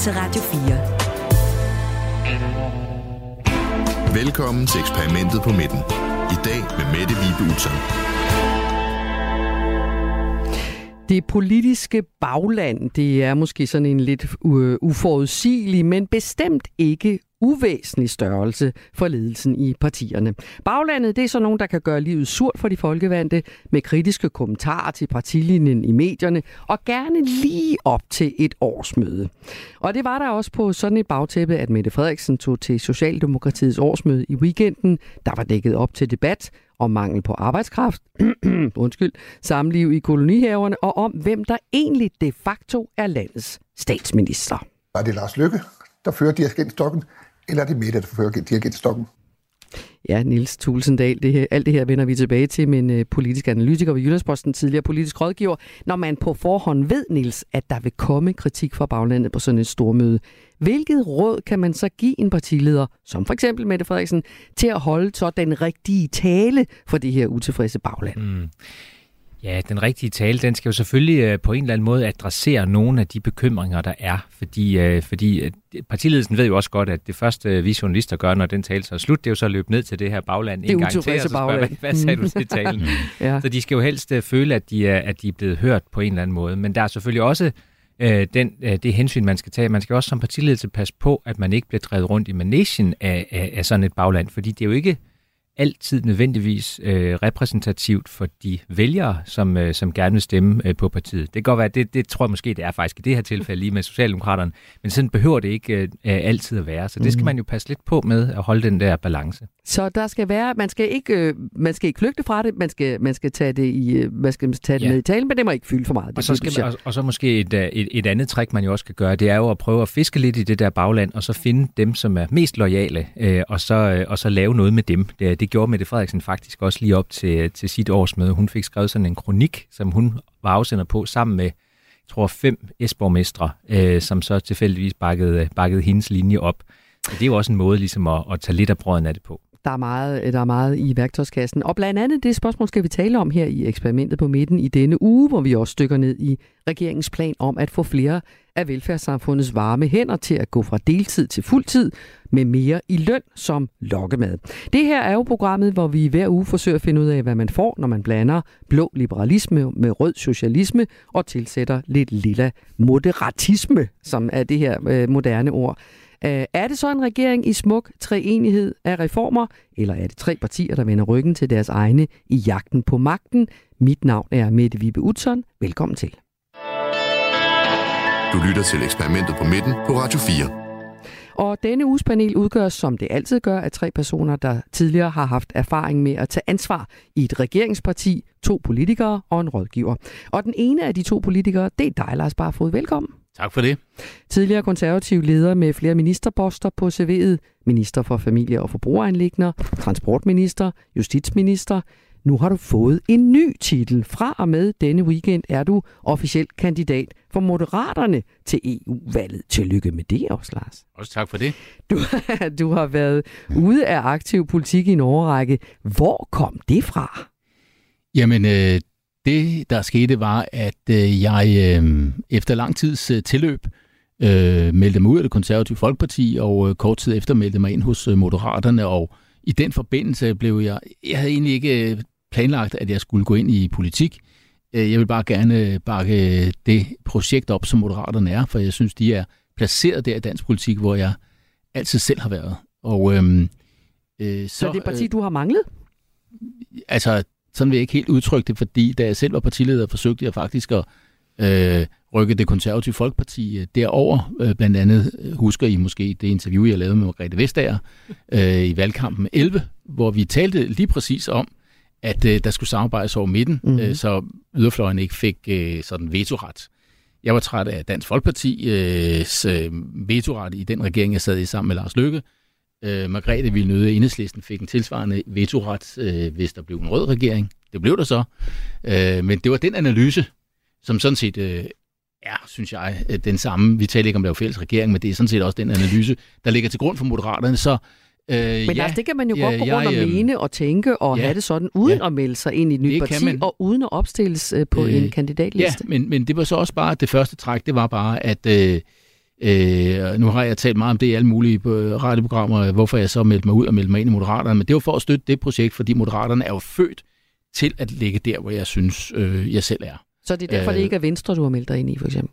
til Radio 4. Velkommen til eksperimentet på midten. I dag med Mette Vibe Utzon. Det politiske bagland, det er måske sådan en lidt uforudsigelig, men bestemt ikke uvæsentlig størrelse for ledelsen i partierne. Baglandet det er så nogen, der kan gøre livet surt for de folkevandte med kritiske kommentarer til partilinjen i medierne og gerne lige op til et årsmøde. Og det var der også på sådan et bagtæppe, at Mette Frederiksen tog til Socialdemokratiets årsmøde i weekenden. Der var dækket op til debat om mangel på arbejdskraft, undskyld, samliv i kolonihaverne og om, hvem der egentlig de facto er landets statsminister. Var det Lars Lykke, der fører Stokken eller er det Mette, der fører dirigentstokken? Ja, Nils Tulsendal, det her, alt det her vender vi tilbage til, men uh, politisk analytiker ved Jyllandsposten, tidligere politisk rådgiver. Når man på forhånd ved, Nils, at der vil komme kritik fra baglandet på sådan et stormøde, hvilket råd kan man så give en partileder, som for eksempel Mette Frederiksen, til at holde så den rigtige tale for det her utilfredse bagland? Mm. Ja, den rigtige tale, den skal jo selvfølgelig øh, på en eller anden måde adressere nogle af de bekymringer, der er. Fordi, øh, fordi øh, partiledelsen ved jo også godt, at det første, vi journalister gør, når den tale så er slut, det er jo så at løbe ned til det her bagland en gang til, og så spørge, hvad, hvad sagde du til talen? ja. Så de skal jo helst føle, at de, er, at de er blevet hørt på en eller anden måde. Men der er selvfølgelig også øh, den, øh, det hensyn, man skal tage. Man skal også som partiledelse passe på, at man ikke bliver drevet rundt i managen af, af, af sådan et bagland, fordi det er jo ikke altid nødvendigvis øh, repræsentativt for de vælgere, som, øh, som gerne vil stemme øh, på partiet. Det kan godt være, det, det tror jeg måske, det er faktisk i det her tilfælde lige med Socialdemokraterne, men sådan behøver det ikke øh, altid at være. Så det skal mhm. man jo passe lidt på med at holde den der balance. Så der skal være, man skal ikke, øh, man skal ikke flygte fra det, man skal, man skal tage det, i, øh, man skal tage det ja. med i talen, men det må ikke fylde for meget. Det og, så skal man, og, og så måske et, øh, et, et andet trick, man jo også kan gøre, det er jo at prøve at fiske lidt i det der bagland, og så finde dem, som er mest lojale, øh, og, så, øh, og så lave noget med dem. Det, det gjorde Mette Frederiksen faktisk også lige op til, til sit årsmøde. Hun fik skrevet sådan en kronik, som hun var afsender på sammen med jeg tror, fem S-borgmestre, øh, som så tilfældigvis bakkede, bakkede hendes linje op. Så det er jo også en måde ligesom at, at tage lidt af brøden af det på. Der er, meget, øh, der er meget i værktøjskassen. Og blandt andet det spørgsmål skal vi tale om her i eksperimentet på midten i denne uge, hvor vi også stykker ned i regeringens plan om at få flere af velfærdssamfundets varme hænder til at gå fra deltid til fuldtid med mere i løn som lokkemad. Det her er jo programmet, hvor vi hver uge forsøger at finde ud af, hvad man får, når man blander blå liberalisme med rød socialisme og tilsætter lidt lilla moderatisme, som er det her øh, moderne ord. Øh, er det så en regering i smuk treenighed af reformer, eller er det tre partier, der vender ryggen til deres egne i jagten på magten? Mit navn er Mette Vibe Utzon. Velkommen til. Du lytter til eksperimentet på midten på Radio 4. Og denne uges panel udgøres, som det altid gør, af tre personer, der tidligere har haft erfaring med at tage ansvar i et regeringsparti, to politikere og en rådgiver. Og den ene af de to politikere, det er dig, Lars Barfod. Velkommen. Tak for det. Tidligere konservativ leder med flere ministerposter på CV'et. Minister for familie- og forbrugeranlægner, transportminister, justitsminister. Nu har du fået en ny titel. Fra og med denne weekend er du officiel kandidat for Moderaterne til EU-valget. Tillykke med det også, Lars. Også tak for det. Du, du har været ude af aktiv politik i en overrække. Hvor kom det fra? Jamen, øh, det, der skete, var, at øh, jeg øh, efter lang tids øh, tilløb øh, meldte mig ud af det konservative Folkeparti, og øh, kort tid efter meldte mig ind hos øh, Moderaterne, og i den forbindelse blev jeg... Jeg havde egentlig ikke øh, planlagt, at jeg skulle gå ind i politik. Øh, jeg vil bare gerne bakke det projekt op, som Moderaterne er, for jeg synes, de er placeret der i dansk politik, hvor jeg altid selv har været. Og, øhm, øh, så, så det er parti, øh, du har manglet? Altså, sådan vil jeg ikke helt udtrykke det, fordi da jeg selv var partileder, forsøgte jeg faktisk at øh, rykke det konservative folkeparti øh, derover. Øh, blandt andet øh, husker I måske det interview, jeg lavede med Margrethe Vestager øh, i valgkampen 11, hvor vi talte lige præcis om, at øh, der skulle samarbejdes over midten, mm-hmm. øh, så yderfløjen ikke fik øh, sådan vetoret. Jeg var træt af Dansk Folkeparti's øh, vetoret i den regering, jeg sad i sammen med Lars Løkke, Øh, Margrethe ville nøde, at enhedslisten fik en tilsvarende vetoret, øh, hvis der blev en rød regering. Det blev der så. Øh, men det var den analyse, som sådan set øh, er, synes jeg, øh, den samme. Vi taler ikke om, der er fælles regering, men det er sådan set også den analyse, der ligger til grund for Moderaterne. Så Øh, men ja, altså, det kan man jo ja, godt gå rundt og øh, mene og tænke og ja, have det sådan, uden ja, at melde sig ind i et nyt parti, man, og uden at opstilles øh, på øh, en kandidatliste. Ja, men, men det var så også bare, det første træk, det var bare, at øh, Øh, nu har jeg talt meget om det i alle mulige øh, radioprogrammer, hvorfor jeg så meldte mig ud og meldte mig ind i Moderaterne, men det var for at støtte det projekt, fordi Moderaterne er jo født til at ligge der, hvor jeg synes, øh, jeg selv er. Så det er derfor, øh, det ikke er Venstre, du har meldt dig ind i, for eksempel?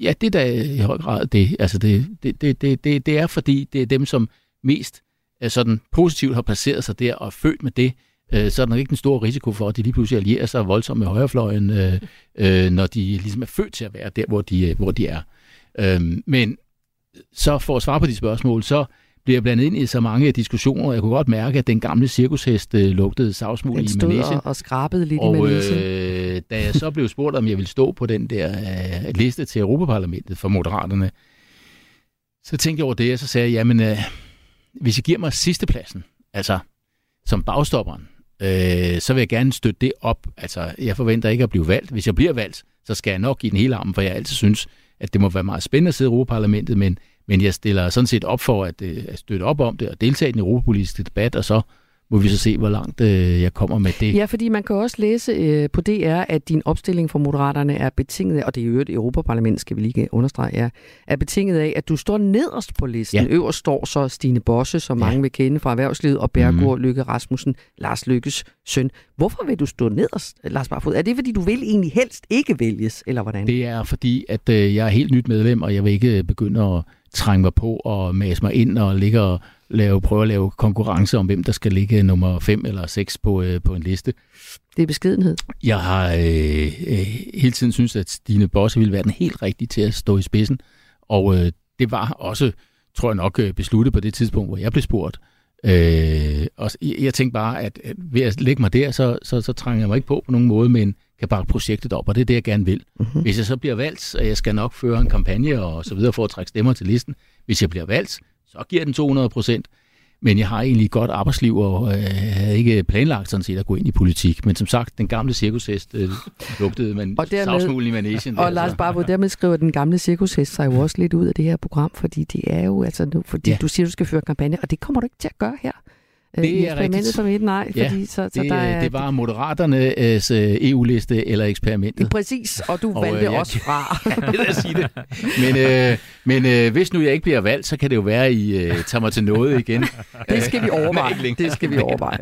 Ja, det er da i høj grad det. Altså det, det, det, det, det, det er fordi, det er dem, som mest øh, sådan positivt har placeret sig der og er født med det, øh, så er der ikke en stor risiko for, at de lige pludselig allierer sig voldsomt med højrefløjen, øh, øh, når de ligesom er født til at være der, hvor de, hvor de er. Øh, men så for at svare på de spørgsmål, så bliver jeg blandet ind i så mange diskussioner. Jeg kunne godt mærke, at den gamle cirkushest øh, lugtede savsmuld i manesien. og, og skrabede lidt og, i manesien. Øh, da jeg så blev spurgt, om jeg ville stå på den der øh, liste til Europaparlamentet for Moderaterne, så tænkte jeg over det, og så sagde jeg, jamen, øh, hvis I giver mig sidstepladsen, altså som bagstopperen, øh, så vil jeg gerne støtte det op. Altså, jeg forventer ikke at blive valgt. Hvis jeg bliver valgt, så skal jeg nok give den hele armen, for jeg altid synes, at det må være meget spændende at sidde i Europaparlamentet, men men jeg stiller sådan set op for at, øh, at støtte op om det og deltage i den europapolitiske debat, og så må vi så se, hvor langt øh, jeg kommer med det. Ja, fordi man kan også læse øh, på DR, at din opstilling for Moderaterne er betinget og det er jo et Europaparlament, skal vi lige understrege, er, er betinget af, at du står nederst på listen. Ja. Øverst står så Stine Bosse, som ja. mange vil kende fra erhvervslivet, og Bergur mm. Lykke Rasmussen, Lars Lykkes søn. Hvorfor vil du stå nederst, Lars Barfod? Er det, fordi du vil egentlig helst ikke vælges, eller hvordan? Det er, fordi at øh, jeg er helt nyt medlem, og jeg vil ikke begynde at trænge mig på og mase mig ind og ligge og lave, prøve at lave konkurrence om, hvem der skal ligge nummer 5 eller 6 på, øh, på en liste. Det er beskedenhed. Jeg har øh, øh, hele tiden synes at Stine Bosse ville være den helt rigtige til at stå i spidsen, og øh, det var også, tror jeg nok, øh, besluttet på det tidspunkt, hvor jeg blev spurgt. Øh, og jeg tænkte bare, at ved at lægge mig der, så, så, så trænger jeg mig ikke på på nogen måde, men kan bakke projektet op, og det er det, jeg gerne vil. Mm-hmm. Hvis jeg så bliver valgt, så jeg skal nok føre en kampagne og så videre for at trække stemmer til listen. Hvis jeg bliver valgt, så giver den 200 procent. Men jeg har egentlig et godt arbejdsliv, og øh, havde ikke planlagt sådan set at gå ind i politik. Men som sagt, den gamle cirkushest øh, lugtede man og dermed, i manesien. Og der, Lars Barbo, dermed skriver den gamle cirkushest sig jo også lidt ud af det her program, fordi det er jo, altså nu, fordi ja. du siger, du skal føre kampagne, og det kommer du ikke til at gøre her. Øh, det er rigtigt. som et nej, ja, fordi så, så det, der er, det var Moderaternes øh, EU-liste eller eksperimentet. Præcis, og du og, valgte øh, også fra. ja, det jeg sige det. Men, øh, men øh, hvis nu jeg ikke bliver valgt, så kan det jo være, at I øh, tager mig til noget igen. det skal vi overveje. det skal vi overveje.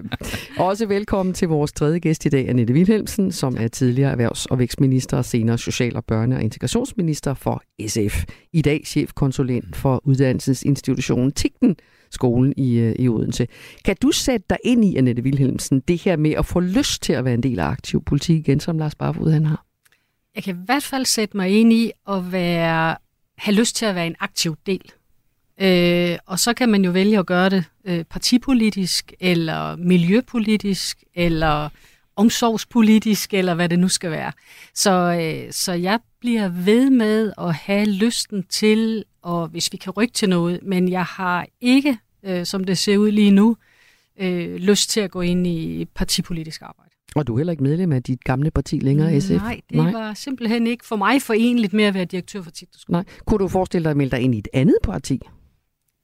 Også velkommen til vores tredje gæst i dag, Annette Wilhelmsen, som er tidligere erhvervs- og vækstminister og senere social- og børne- og integrationsminister for SF. I dag chefkonsulent for uddannelsesinstitutionen TIGTEN, skolen i, øh, i Odense. Kan du sætte dig ind i, Annette Wilhelmsen, det her med at få lyst til at være en del af aktiv politik igen, som Lars Barfod han har? Jeg kan i hvert fald sætte mig ind i at være, have lyst til at være en aktiv del. Øh, og så kan man jo vælge at gøre det øh, partipolitisk, eller miljøpolitisk, eller omsorgspolitisk, eller hvad det nu skal være. Så, øh, så jeg bliver ved med at have lysten til, og hvis vi kan rykke til noget, men jeg har ikke, øh, som det ser ud lige nu, øh, lyst til at gå ind i partipolitisk arbejde. Og du er heller ikke medlem af dit gamle parti længere, SF? Nej, det Nej. var simpelthen ikke for mig forenligt med at være direktør for TikTok. Nej. Kunne du forestille dig at melde dig ind i et andet parti?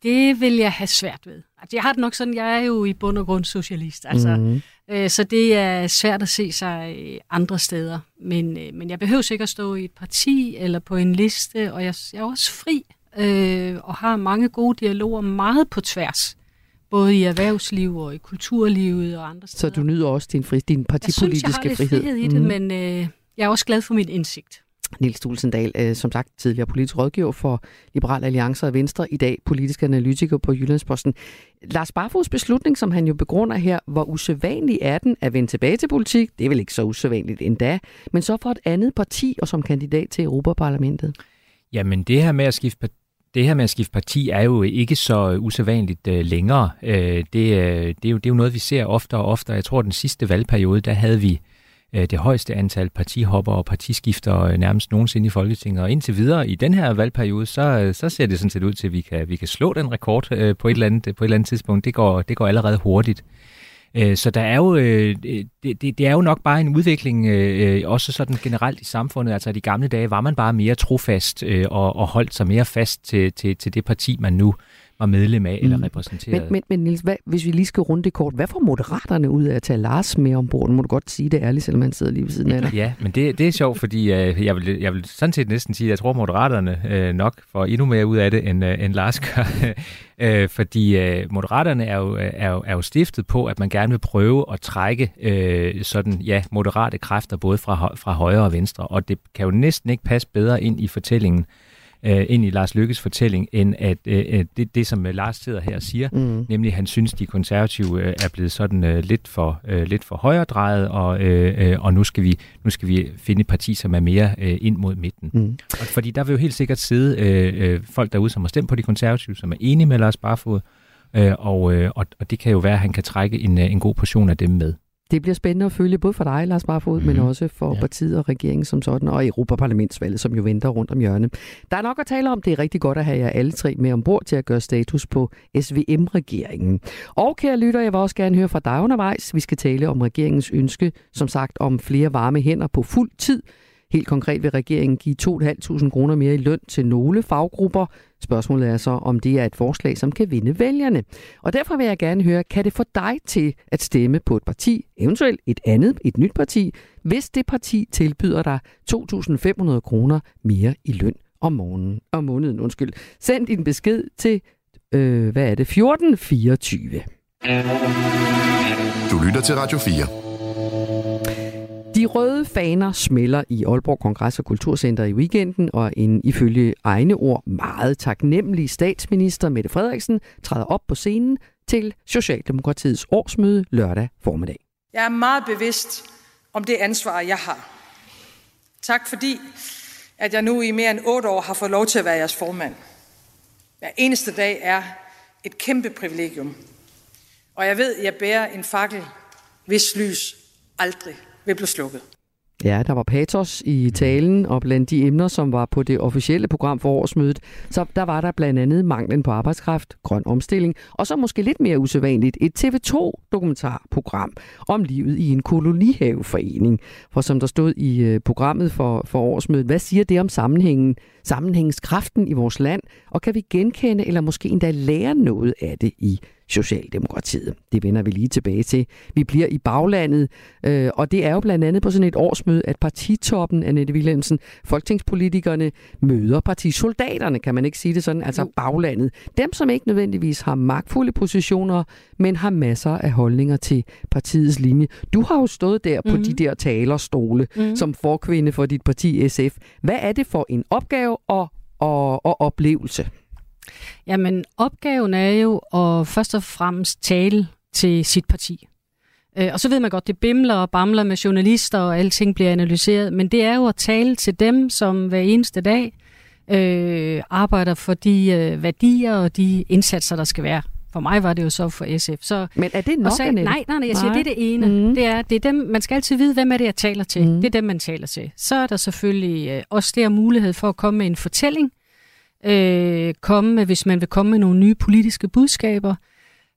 Det vil jeg have svært ved. Altså, jeg har det nok sådan, jeg er jo i bund og grund socialist. Altså, mm. øh, så det er svært at se sig andre steder. Men, øh, men jeg behøver sikkert at stå i et parti eller på en liste, og jeg, jeg er også fri øh, og har mange gode dialoger meget på tværs. Både i erhvervsliv og i kulturlivet og andre steder. Så du nyder også din, fri, din partipolitiske frihed? Jeg synes, jeg har frihed i det, mm. men øh, jeg er også glad for min indsigt. Niels Stulsendal, øh, som sagt tidligere politisk rådgiver for Liberal Alliance og Venstre, i dag politisk analytiker på Jyllandsposten. Lars Barfods beslutning, som han jo begrunder her, hvor usædvanlig er den at vende tilbage til politik? Det er vel ikke så usædvanligt endda, men så for et andet parti og som kandidat til Europaparlamentet? Jamen det her med at skifte det her med at skifte parti er jo ikke så øh, usædvanligt uh, længere. Uh, det, uh, det, er jo, det er jo noget, vi ser oftere og oftere. Jeg tror, at den sidste valgperiode, der havde vi uh, det højeste antal partihopper og partiskifter uh, nærmest nogensinde i Folketinget. Og indtil videre i den her valgperiode, så, uh, så ser det sådan set ud til, at vi kan, vi kan slå den rekord uh, på, et eller andet, på et eller andet tidspunkt. Det går, det går allerede hurtigt. Øh, så der er jo, øh, det, det, er jo nok bare en udvikling, øh, også sådan generelt i samfundet. Altså i de gamle dage var man bare mere trofast og, og holdt sig mere fast til, til, til det parti, man nu, var medlem af mm. eller repræsenterede. Men, men, men Niels, hvad, hvis vi lige skal runde det kort, hvad får moderaterne ud af at tage Lars med ombord? Må du godt sige det ærligt, selvom man sidder lige ved siden af dig. Ja, men det, det er sjovt, fordi øh, jeg, vil, jeg vil sådan set næsten sige, at jeg tror, at moderaterne øh, nok får endnu mere ud af det, end, øh, end Lars gør. øh, fordi øh, moderaterne er jo, er, jo, er jo stiftet på, at man gerne vil prøve at trække øh, sådan, ja, moderate kræfter både fra, fra højre og venstre, og det kan jo næsten ikke passe bedre ind i fortællingen, øh, ind i Lars Lykkes fortælling, end at øh, det, det, som Lars sidder her og siger, mm. nemlig at han synes, de konservative øh, er blevet sådan øh, lidt for øh, lidt for højredrejet, og, øh, øh, og nu, skal vi, nu skal vi finde et parti, som er mere øh, ind mod midten. Mm. Og, fordi der vil jo helt sikkert sidde øh, øh, folk derude, som har stemt på de konservative, som er enige med Lars Barfod, øh, og, øh, og, og det kan jo være, at han kan trække en, øh, en god portion af dem med. Det bliver spændende at følge både for dig, Lars Barfod, mm. men mhm. også for ja. partiet og regeringen som sådan, og Europaparlamentsvalget, som jo venter rundt om hjørnet. Der er nok at tale om. Det er rigtig godt at have jer alle tre med ombord til at gøre status på SVM-regeringen. Og kære lytter, jeg vil også gerne høre fra dig undervejs. Vi skal tale om regeringens ønske, som sagt, om flere varme hænder på fuld tid – Helt konkret vil regeringen give 2.500 kroner mere i løn til nogle faggrupper. Spørgsmålet er så, om det er et forslag, som kan vinde vælgerne. Og derfor vil jeg gerne høre, kan det få dig til at stemme på et parti, eventuelt et andet, et nyt parti, hvis det parti tilbyder dig 2.500 kroner mere i løn om morgenen, om måneden. Undskyld. Send din besked til, øh, hvad er det, 1424. Du lytter til Radio 4. De røde faner smelter i Aalborg Kongress- og Kulturcenter i weekenden, og en ifølge egne ord meget taknemmelig statsminister Mette Frederiksen træder op på scenen til Socialdemokratiets årsmøde lørdag formiddag. Jeg er meget bevidst om det ansvar, jeg har. Tak fordi, at jeg nu i mere end otte år har fået lov til at være jeres formand. Hver eneste dag er et kæmpe privilegium. Og jeg ved, at jeg bærer en fakkel, hvis lys aldrig vil blive slukket. Ja, der var patos i talen, og blandt de emner, som var på det officielle program for årsmødet, så der var der blandt andet manglen på arbejdskraft, grøn omstilling, og så måske lidt mere usædvanligt, et TV2-dokumentarprogram om livet i en kolonihaveforening. For som der stod i øh, programmet for, for årsmødet, hvad siger det om sammenhængen, sammenhængskraften i vores land, og kan vi genkende eller måske endda lære noget af det i Socialdemokratiet. Det vender vi lige tilbage til. Vi bliver i baglandet, øh, og det er jo blandt andet på sådan et årsmøde, at partitoppen, Annette Wilhelmsen, folketingspolitikerne, møder partisoldaterne, kan man ikke sige det sådan, altså baglandet. Dem, som ikke nødvendigvis har magtfulde positioner, men har masser af holdninger til partiets linje. Du har jo stået der på mm-hmm. de mhm. der talerstole mm-hmm. som forkvinde for dit parti SF. Hvad er det for en opgave og, og, og oplevelse? Jamen, opgaven er jo at først og fremmest tale til sit parti. Øh, og så ved man godt, det bimler og bamler med journalister, og alting bliver analyseret, men det er jo at tale til dem, som hver eneste dag øh, arbejder for de øh, værdier og de indsatser, der skal være. For mig var det jo så for SF. Så, men er det nok, så, nej, nej, nej, jeg siger, nej. det er det ene. Mm. Det er, det er dem, man skal altid vide, hvem er det, jeg taler til. Mm. Det er dem, man taler til. Så er der selvfølgelig øh, også der mulighed for at komme med en fortælling, øh, komme med, hvis man vil komme med nogle nye politiske budskaber,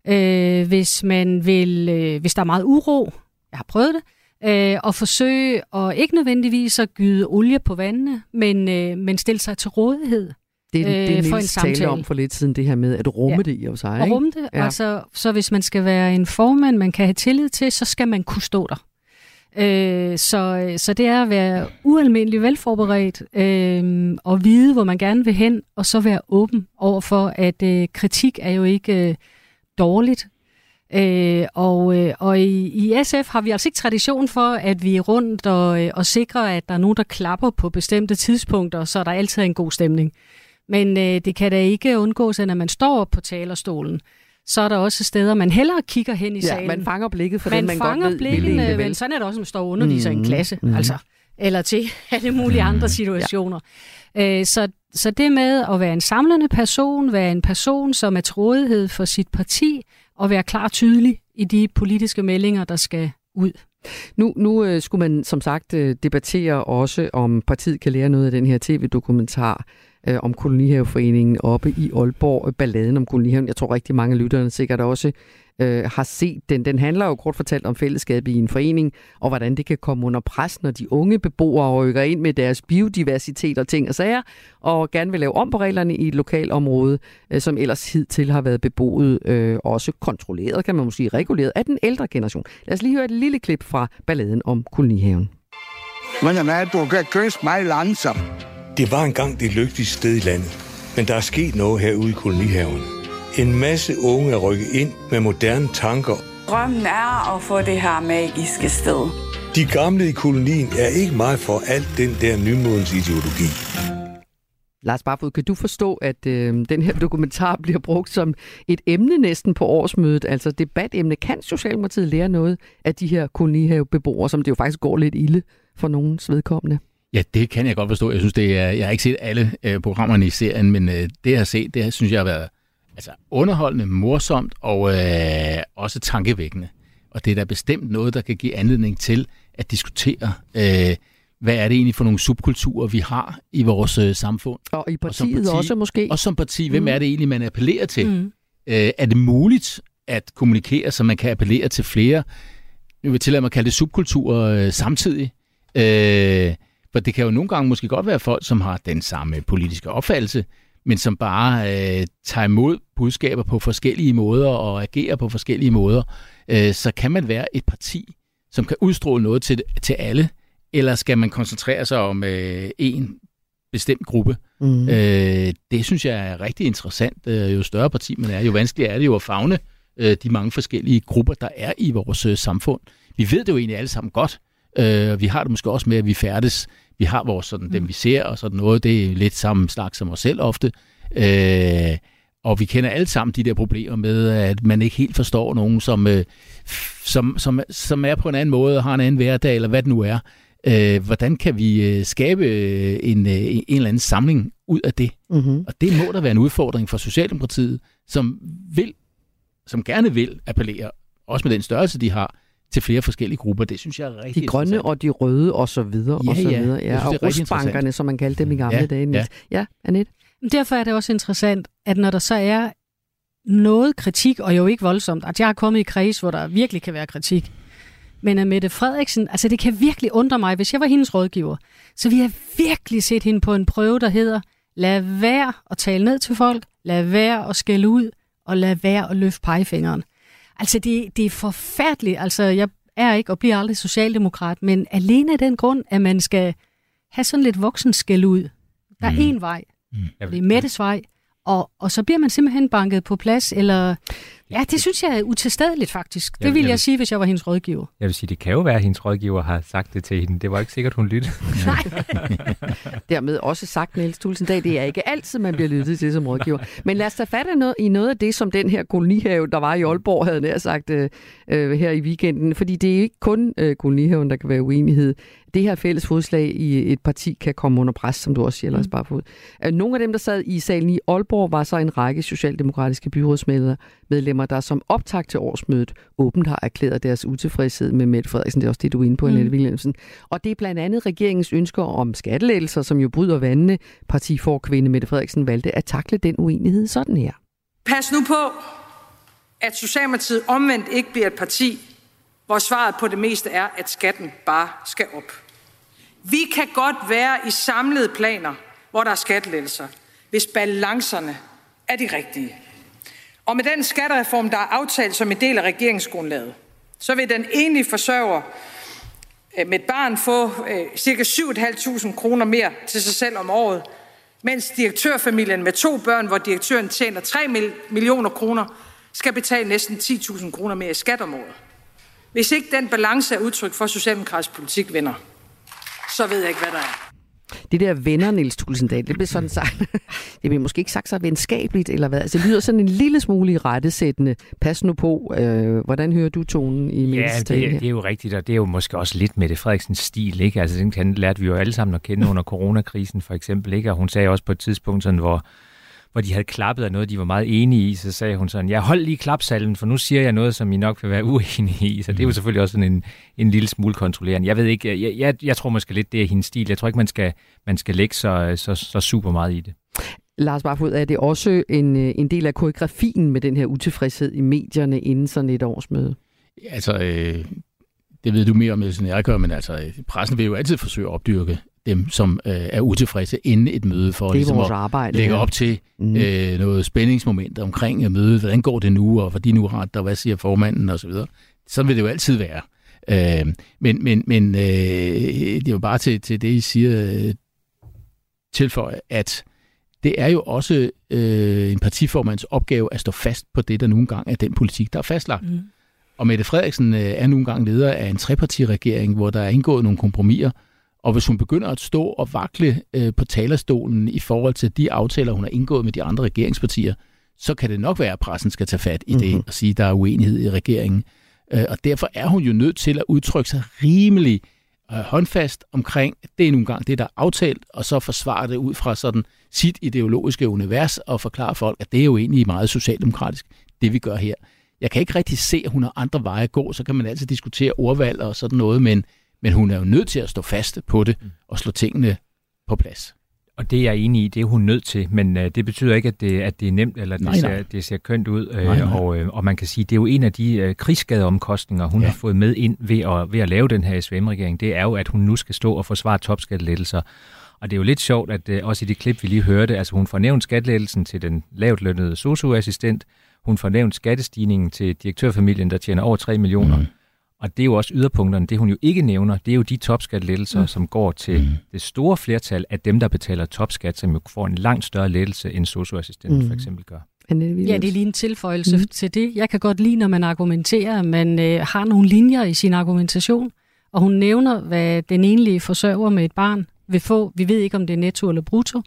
øh, hvis man vil, øh, hvis der er meget uro, jeg har prøvet det, øh, og forsøge at ikke nødvendigvis at gyde olie på vandene, men, øh, men stille sig til rådighed. Det, det, det øh, for en samtale. om for lidt siden, det her med at rumme ja. det i sig. Ikke? rumme det. Ja. Altså, så hvis man skal være en formand, man kan have tillid til, så skal man kunne stå der. Øh, så, så det er at være ualmindelig velforberedt øh, og vide, hvor man gerne vil hen, og så være åben over for, at øh, kritik er jo ikke øh, dårligt. Øh, og øh, og i, i SF har vi altså ikke tradition for, at vi er rundt og, øh, og sikrer, at der er nogen, der klapper på bestemte tidspunkter, så der altid er en god stemning. Men øh, det kan da ikke undgås, at når man står op på talerstolen, så er der også steder, man hellere kigger hen i salen. Ja, man fanger blikket for man den, man fanger godt blikkene, ved. Men sådan er det også, når man står og underviser mm, i en klasse. Mm. Altså, eller til alle mulige andre mm. situationer. Ja. Øh, så, så det med at være en samlende person, være en person, som er til rådighed for sit parti, og være klar og tydelig i de politiske meldinger, der skal ud. Nu, nu øh, skulle man som sagt øh, debattere også, om partiet kan lære noget af den her tv-dokumentar øh, om kolonihaveforeningen oppe i Aalborg, øh, balladen om kolonihaven. Jeg tror rigtig mange af lytterne sikkert også øh, har set den. Den handler jo kort fortalt om fællesskab i en forening, og hvordan det kan komme under pres, når de unge beboere rykker ind med deres biodiversitet og ting og sager, og gerne vil lave om på reglerne i et lokalområde, øh, som ellers hidtil har været beboet, øh, også kontrolleret, kan man måske reguleret af den ældre generation. Lad os lige høre et lille klip fra balladen om kolonihaven. Men er, du kan kysse mig langsomt. Det var engang det lykkeligste sted i landet, men der er sket noget herude i kolonihaven. En masse unge er rykket ind med moderne tanker. Drømmen er at få det her magiske sted. De gamle i kolonien er ikke meget for alt den der nymodens ideologi. Lars Barfod, kan du forstå, at øh, den her dokumentar bliver brugt som et emne næsten på årsmødet, altså debatemne? Kan Socialdemokratiet lære noget af de her kolonihavebeboere, som det jo faktisk går lidt ilde for nogens vedkommende? Ja, det kan jeg godt forstå. Jeg synes, det er, jeg har ikke set alle øh, programmerne i serien, men øh, det jeg har set, det synes jeg har været altså, underholdende, morsomt og øh, også tankevækkende. Og det er da bestemt noget, der kan give anledning til at diskutere, øh, hvad er det egentlig for nogle subkulturer, vi har i vores øh, samfund. Og i partiet og parti, også måske. Og som parti, hvem mm. er det egentlig, man appellerer til? Mm. Øh, er det muligt at kommunikere, så man kan appellere til flere, nu vil tillade mig at kalde det subkulturer øh, samtidig? Øh, for det kan jo nogle gange måske godt være folk, som har den samme politiske opfattelse, men som bare øh, tager imod budskaber på forskellige måder og agerer på forskellige måder, øh, så kan man være et parti, som kan udstråle noget til, til alle, eller skal man koncentrere sig om øh, en bestemt gruppe? Mm. Øh, det synes jeg er rigtig interessant. Øh, jo større parti man er, jo vanskeligere er det jo at fagne øh, de mange forskellige grupper, der er i vores øh, samfund. Vi ved det jo egentlig alle sammen godt. Øh, vi har det måske også med, at vi færdes vi har vores sådan, dem mm. vi ser og sådan noget, det er lidt samme slags som os selv ofte. Øh, og vi kender alle sammen de der problemer med, at man ikke helt forstår nogen, som, øh, som, som, som er på en anden måde og har en anden hverdag, eller hvad det nu er. Øh, hvordan kan vi øh, skabe øh, en, øh, en eller anden samling ud af det? Mm-hmm. Og det må der være en udfordring for Socialdemokratiet, som vil, som gerne vil appellere, også med den størrelse, de har, til flere forskellige grupper. Det synes jeg er rigtig De grønne og de røde og så videre ja, og så videre. Ja. Synes, og rusbankerne, som man kaldte dem i gamle ja, dage. Ja. ja, Annette? Derfor er det også interessant, at når der så er noget kritik, og jo ikke voldsomt, at jeg er kommet i kreds, hvor der virkelig kan være kritik, men at Mette Frederiksen, altså det kan virkelig undre mig, hvis jeg var hendes rådgiver, så vi har virkelig set hende på en prøve, der hedder, lad være at tale ned til folk, lad være at skælde ud, og lad være at løfte pegefingeren. Altså, det, det er forfærdeligt. Altså, jeg er ikke og bliver aldrig socialdemokrat, men alene af den grund, at man skal have sådan lidt voksenskæld ud. Der er mm. én vej. Mm. Det er Mettes vej. Og, og så bliver man simpelthen banket på plads, eller Ja, det synes jeg er utilstedeligt faktisk. Det jeg, vil jeg, jeg sige, hvis jeg var hendes rådgiver. Jeg vil sige, det kan jo være, at hendes rådgiver har sagt det til hende. Det var ikke sikkert, hun lyttede. Nej. Dermed også sagt, Niels Tulsendal, det er ikke altid, man bliver lyttet til som rådgiver. Men lad os tage fat i noget af det, som den her kolonihave, der var i Aalborg, havde nær sagt øh, øh, her i weekenden. Fordi det er ikke kun øh, kolonihaven, der kan være uenighed det her fælles fodslag i et parti kan komme under pres, som du også siger, Lars mm. Barfod. Nogle af dem, der sad i salen i Aalborg, var så en række socialdemokratiske byrådsmedlemmer, der som optag til årsmødet åbent har erklæret deres utilfredshed med Mette Frederiksen. Det er også det, du er inde på, mm. Annette Williamsen. Og det er blandt andet regeringens ønsker om skattelettelser, som jo bryder vandene. Partiforkvinde Mette Frederiksen valgte at takle den uenighed sådan her. Pas nu på, at Socialdemokratiet omvendt ikke bliver et parti, hvor svaret på det meste er, at skatten bare skal op. Vi kan godt være i samlede planer, hvor der er skattelettelser, hvis balancerne er de rigtige. Og med den skattereform, der er aftalt som en del af regeringsgrundlaget, så vil den enlige forsørger øh, med et barn få øh, ca. 7.500 kroner mere til sig selv om året, mens direktørfamilien med to børn, hvor direktøren tjener 3 millioner kroner, skal betale næsten 10.000 kroner mere i skat om året. Hvis ikke den balance er udtryk for socialdemokratisk politik, venner, så ved jeg ikke, hvad der er. Det der venner, Niels Tulsendal, det bliver sådan sagt, det bliver måske ikke sagt så venskabeligt, eller hvad? Altså, det lyder sådan en lille smule i rettesættende. Pas nu på, øh, hvordan hører du tonen i Ja, det, det er jo rigtigt, og det er jo måske også lidt med det Frederiksens stil, ikke? Altså, den lærte vi jo alle sammen at kende under coronakrisen, for eksempel, ikke? Og hun sagde også på et tidspunkt sådan, hvor hvor de havde klappet af noget, de var meget enige i, så sagde hun sådan, jeg hold lige klapsalven, for nu siger jeg noget, som I nok vil være uenige i. Så det er jo mm. selvfølgelig også sådan en, en lille smule kontrollerende. Jeg ved ikke, jeg, jeg, jeg tror måske lidt, det er hendes stil. Jeg tror ikke, man skal, man skal lægge så, så, så super meget i det. Lars Barfod, er det også en, øh, en del af koreografien med den her utilfredshed i medierne inden sådan et årsmøde? Altså, øh, det ved du mere om, end jeg gør, men altså, pressen vil jo altid forsøge at opdyrke dem, som øh, er utilfredse inden et møde, for ligesom at arbejde, lægge ja. op til mm. øh, noget spændingsmoment omkring et møde. Hvordan går det nu, og for de nu ret, og hvad siger formanden, og så videre. Sådan vil det jo altid være. Øh, men men, men øh, det er jo bare til, til det, I siger, øh, tilføje, at det er jo også øh, en partiformands opgave at stå fast på det, der nogle gange er den politik, der er fastlagt. Mm. Og Mette Frederiksen øh, er nogle gange leder af en trepartiregering, hvor der er indgået nogle kompromiser, og hvis hun begynder at stå og vakle øh, på talerstolen i forhold til de aftaler, hun har indgået med de andre regeringspartier, så kan det nok være, at pressen skal tage fat i det mm-hmm. og sige, at der er uenighed i regeringen. Øh, og derfor er hun jo nødt til at udtrykke sig rimelig øh, håndfast omkring, det er nogle gange det, der er aftalt, og så forsvare det ud fra sådan sit ideologiske univers og forklare folk, at det er jo egentlig meget socialdemokratisk, det vi gør her. Jeg kan ikke rigtig se, at hun har andre veje at gå, så kan man altid diskutere ordvalg og sådan noget, men, men hun er jo nødt til at stå fast på det og slå tingene på plads. Og det er jeg enig i, det er hun nødt til, men øh, det betyder ikke, at det, at det er nemt, eller at det, nej, ser, det ser kønt ud. Øh, nej, nej. Og, øh, og man kan sige, det er jo en af de øh, krigsskadeomkostninger, hun ja. har fået med ind ved at, ved at lave den her SVM-regering, det er jo, at hun nu skal stå og forsvare topskattelettelser. Og det er jo lidt sjovt, at øh, også i det klip, vi lige hørte, altså hun får nævnt skattelettelsen til den lavt lønnede socioassistent, hun får nævnt skattestigningen til direktørfamilien, der tjener over 3 millioner. Mm. Og det er jo også yderpunkterne. Det hun jo ikke nævner, det er jo de topskattelettelser, mm. som går til mm. det store flertal af dem, der betaler topskat, som jo får en langt større lettelse, end socioassistenten mm. for eksempel gør. Ja, det er lige en tilføjelse mm. til det. Jeg kan godt lide, når man argumenterer, man øh, har nogle linjer i sin argumentation, og hun nævner, hvad den enlige forsørger med et barn vil få. Vi ved ikke, om det er netto eller brutto,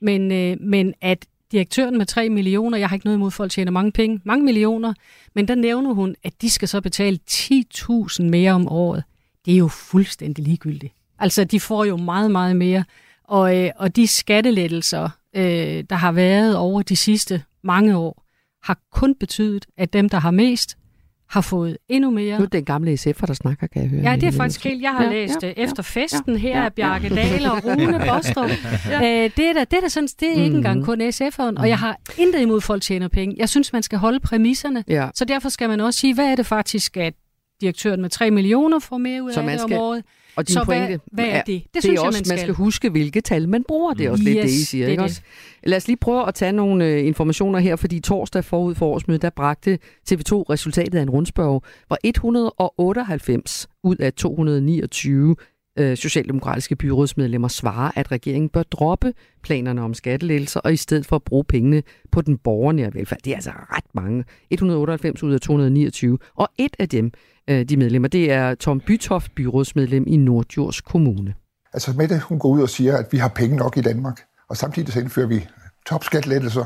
men, øh, men at direktøren med 3 millioner, jeg har ikke noget imod, at folk tjener mange penge, mange millioner, men der nævner hun, at de skal så betale 10.000 mere om året. Det er jo fuldstændig ligegyldigt. Altså, de får jo meget, meget mere. Og, øh, og de skattelettelser, øh, der har været over de sidste mange år, har kun betydet, at dem, der har mest, har fået endnu mere. Nu er den gamle SF'er, der snakker, kan jeg høre. Ja, det er faktisk helt. Jeg har ja, læst ja, Efter festen ja, her af Bjarke Dahl og Rune Bostrup. ja. Øh, det er da, det er da sådan, det er ikke mm. engang kun SF'eren, og jeg har intet imod, at folk tjener penge. Jeg synes, man skal holde præmisserne, ja. så derfor skal man også sige, hvad er det faktisk, at direktøren med 3 millioner får mere ud af det om året. Og din så pointe, hvad, hvad er det? Det, det synes er også, jeg, man skal. man skal huske, hvilke tal man bruger. Det er også yes, lidt det, I siger. Det ikke det. Også? Lad os lige prøve at tage nogle uh, informationer her, fordi torsdag forud for årsmødet, der bragte TV2 resultatet af en rundspørg, hvor 198 ud af 229 øh, socialdemokratiske byrådsmedlemmer svarer, at regeringen bør droppe planerne om skattelettelser og i stedet for at bruge pengene på den borgernære velfærd. Det er altså ret mange. 198 ud af 229. Og et af dem, øh, de medlemmer, det er Tom Bytoft, byrådsmedlem i Nordjords Kommune. Altså Mette, hun går ud og siger, at vi har penge nok i Danmark, og samtidig så indfører vi topskattelettelser.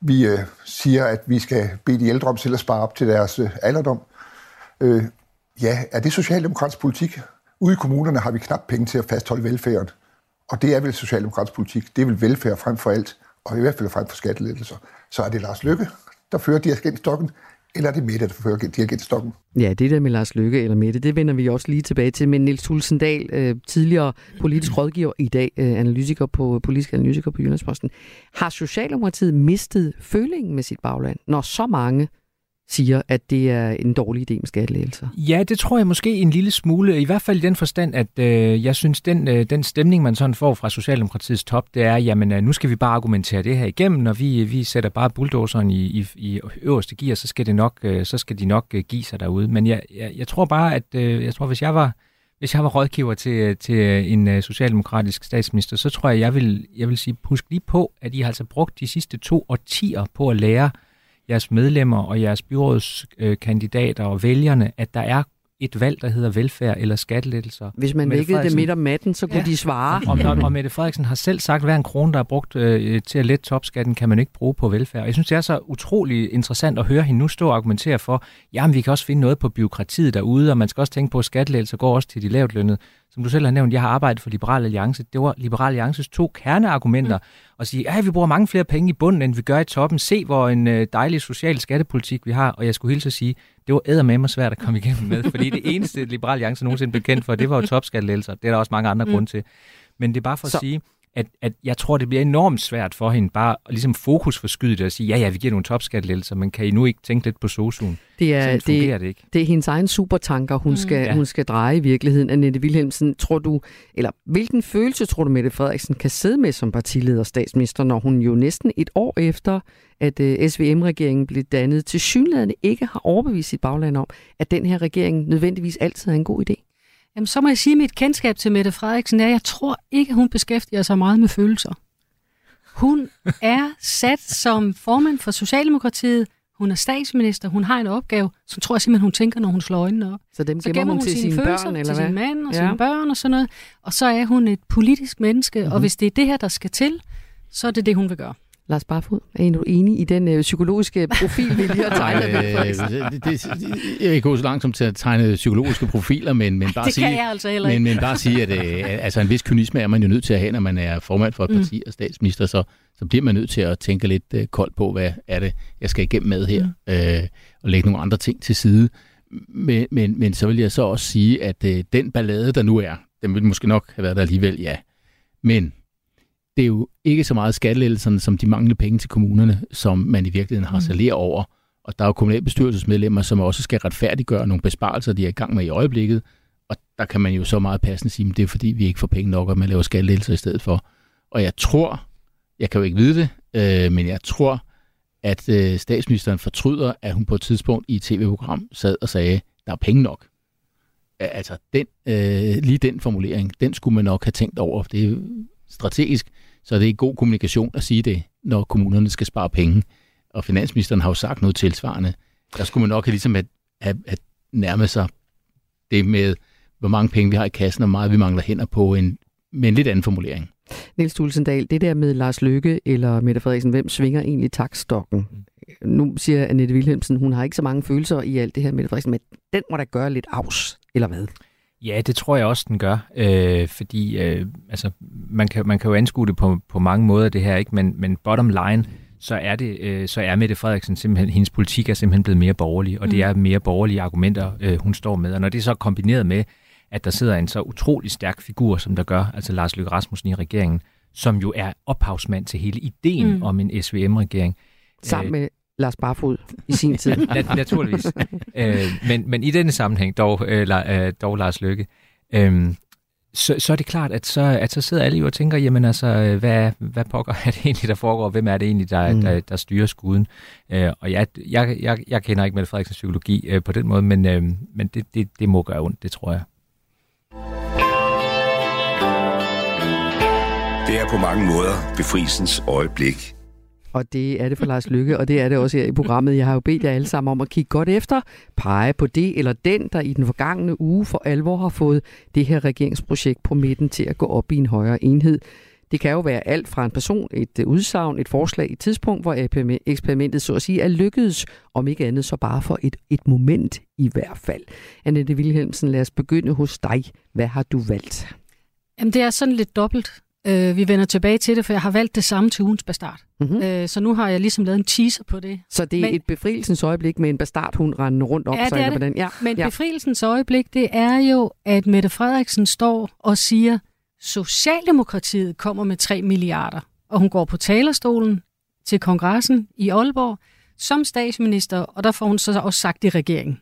Vi øh, siger, at vi skal bede de ældre om til at spare op til deres øh, alderdom. Øh, ja, er det socialdemokratisk politik? Ude i kommunerne har vi knap penge til at fastholde velfærden. Og det er vel socialdemokratisk politik. Det er vel velfærd frem for alt, og i hvert fald frem for skattelettelser. Så er det Lars Lykke, der fører dirigentstokken, eller er det Mette, der fører dirigentstokken? Ja, det der med Lars Lykke eller Mette, det vender vi også lige tilbage til. Men Nils Tulsendal, øh, tidligere politisk rådgiver, i dag øh, analytiker på, politisk analytiker på Jyllandsposten. Har Socialdemokratiet mistet følingen med sit bagland, når så mange siger, at det er en dårlig idé med skattelægelser? Ja, det tror jeg måske en lille smule, i hvert fald i den forstand, at øh, jeg synes, den, øh, den stemning, man sådan får fra Socialdemokratiets top, det er, jamen øh, nu skal vi bare argumentere det her igennem, og vi, vi sætter bare bulldozeren i, i, i øverste gear, så skal, det nok, øh, så skal de nok øh, give sig derude. Men jeg, jeg, jeg tror bare, at øh, jeg tror, hvis jeg var hvis jeg var rådgiver til, øh, til øh, en øh, socialdemokratisk statsminister, så tror jeg, jeg vil, jeg vil sige, husk lige på, at I har altså brugt de sidste to årtier på at lære jeres medlemmer og jeres byrådskandidater og vælgerne, at der er et valg, der hedder velfærd eller skattelettelser. Hvis man vækkede det midt om natten, så kunne ja. de svare. Og, og, og Mette Frederiksen har selv sagt, at hver en krone, der er brugt øh, til at lette topskatten, kan man ikke bruge på velfærd. Og jeg synes, det er så utrolig interessant at høre hende nu stå og argumentere for, jamen vi kan også finde noget på byråkratiet derude, og man skal også tænke på, at skattelettelser går også til de lavt lønnede som du selv har nævnt, jeg har arbejdet for Liberal Alliance. Det var Liberal Alliances to kerneargumenter. Mm. At sige, at vi bruger mange flere penge i bunden, end vi gør i toppen. Se, hvor en øh, dejlig social skattepolitik vi har. Og jeg skulle hilse at sige, det var eddermame svært at komme igennem med. fordi det eneste, Liberal Alliance nogensinde blev kendt for, det var jo topskattelettelser. Det er der også mange andre mm. grunde til. Men det er bare for så... at sige, at, at jeg tror, det bliver enormt svært for hende bare at ligesom fokusforskyde det og sige, ja, ja, vi giver nogle topskattelettelser, men kan I nu ikke tænke lidt på SOSU'en? Det er, det, det, ikke. det er hendes egen supertanker, hun, mm. skal, ja. hun skal dreje i virkeligheden. Annette Wilhelmsen, tror du, eller hvilken følelse tror du, Mette Frederiksen kan sidde med som partileder statsminister, når hun jo næsten et år efter, at uh, øh, SVM-regeringen blev dannet, til synligheden ikke har overbevist sit bagland om, at den her regering nødvendigvis altid er en god idé? Jamen, så må jeg sige, at mit kendskab til Mette Frederiksen er, at jeg tror ikke, hun beskæftiger sig meget med følelser. Hun er sat som formand for Socialdemokratiet. Hun er statsminister. Hun har en opgave, som tror jeg simpelthen, hun tænker, når hun slår øjnene op. Så dem så gemmer hun, hun til sine, sine børn, eller til hvad? sin mand og ja. sine børn og sådan noget. Og så er hun et politisk menneske, mm-hmm. og mhm. hvis det er det her, der skal til, så er det det, hun vil gøre. Lars Barfod, er du enig i den øh, psykologiske profil, vi lige har tegnet? øh, det, det, jeg ikke gå så langt som til at tegne psykologiske profiler, men, men bare det sige, jeg altså ikke. Men, men bare sige, at øh, altså en vis kynisme er man jo nødt til at have, når man er formand for et parti mm. og statsminister, så, så bliver man nødt til at tænke lidt øh, koldt på, hvad er det, jeg skal igennem med her, mm. øh, og lægge nogle andre ting til side. Men, men, men så vil jeg så også sige, at øh, den ballade, der nu er, den vil måske nok have været der alligevel, ja. Men det er jo ikke så meget skattelettelserne som de manglende penge til kommunerne, som man i virkeligheden har mm. saleret over. Og der er jo kommunalbestyrelsesmedlemmer, som også skal retfærdiggøre nogle besparelser, de er i gang med i øjeblikket. Og der kan man jo så meget passende sige, at det er fordi, vi ikke får penge nok, og man laver skattelettelser i stedet for. Og jeg tror, jeg kan jo ikke vide det, øh, men jeg tror, at øh, statsministeren fortryder, at hun på et tidspunkt i et tv-program sad og sagde, der er penge nok. Altså, den, øh, lige den formulering, den skulle man nok have tænkt over. Det strategisk så det er god kommunikation at sige det, når kommunerne skal spare penge. Og finansministeren har jo sagt noget tilsvarende. Der skulle man nok have, ligesom at, at, at nærme sig det med, hvor mange penge vi har i kassen, og hvor meget vi mangler hænder på, en, med en lidt anden formulering. Niels Tulsendal, det der med Lars Løkke eller Mette Frederiksen, hvem svinger egentlig takstokken? Nu siger Annette Wilhelmsen, hun har ikke så mange følelser i alt det her, Mette Frederiksen, men den må da gøre lidt afs, eller hvad? Ja, det tror jeg også, den gør, øh, fordi øh, altså, man, kan, man kan jo anskue det på, på mange måder, det her, ikke? Men, men bottom line, så er, det, øh, så er Mette Frederiksen simpelthen, hendes politik er simpelthen blevet mere borgerlig, og mm. det er mere borgerlige argumenter, øh, hun står med. Og når det er så kombineret med, at der sidder en så utrolig stærk figur, som der gør, altså Lars Løkke Rasmussen i regeringen, som jo er ophavsmand til hele ideen mm. om en SVM-regering. Sammen øh, med Lars Barfod i sin tid. Nat- naturligvis. øh, men, men i denne sammenhæng, dog, øh, la, øh, dog Lars Lykke, øh, så, så er det klart, at så, at så sidder alle jo og tænker, jamen altså, øh, hvad, hvad pokker er det egentlig, der foregår? Hvem er det egentlig, der, mm. der, der styrer skuden? Øh, og jeg, jeg, jeg, jeg kender ikke Mette Frederiksens psykologi øh, på den måde, men, øh, men det, det, det må gøre ondt, det tror jeg. Det er på mange måder befrielsens øjeblik. Og det er det for Lars Lykke, og det er det også her i programmet. Jeg har jo bedt jer alle sammen om at kigge godt efter, pege på det eller den, der i den forgangne uge for alvor har fået det her regeringsprojekt på midten til at gå op i en højere enhed. Det kan jo være alt fra en person, et øh, udsagn, et forslag, et tidspunkt, hvor eksperimentet så at sige er lykkedes, om ikke andet så bare for et, et moment i hvert fald. Annette Wilhelmsen, lad os begynde hos dig. Hvad har du valgt? Jamen, det er sådan lidt dobbelt. Øh, vi vender tilbage til det, for jeg har valgt det samme til ugens bastard. Mm-hmm. Øh, så nu har jeg ligesom lavet en teaser på det. Så det er Men, et befrielsens øjeblik med en bastardhund rendende rundt om ja, sig? Det er det. Den? Ja, Men ja. befrielsens øjeblik, det er jo, at Mette Frederiksen står og siger, Socialdemokratiet kommer med 3 milliarder. Og hun går på talerstolen til kongressen i Aalborg som statsminister, og der får hun så også sagt i regeringen.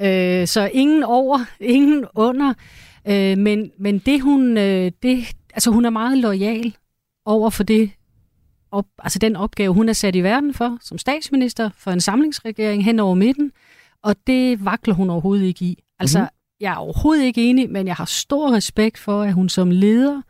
Øh, så ingen over, ingen under. Øh, men, men det hun, øh, det, altså hun er meget lojal over for det, op, altså den opgave, hun er sat i verden for, som statsminister for en samlingsregering hen over midten, og det vakler hun overhovedet ikke i. Altså, mm-hmm. jeg er overhovedet ikke enig, men jeg har stor respekt for, at hun som leder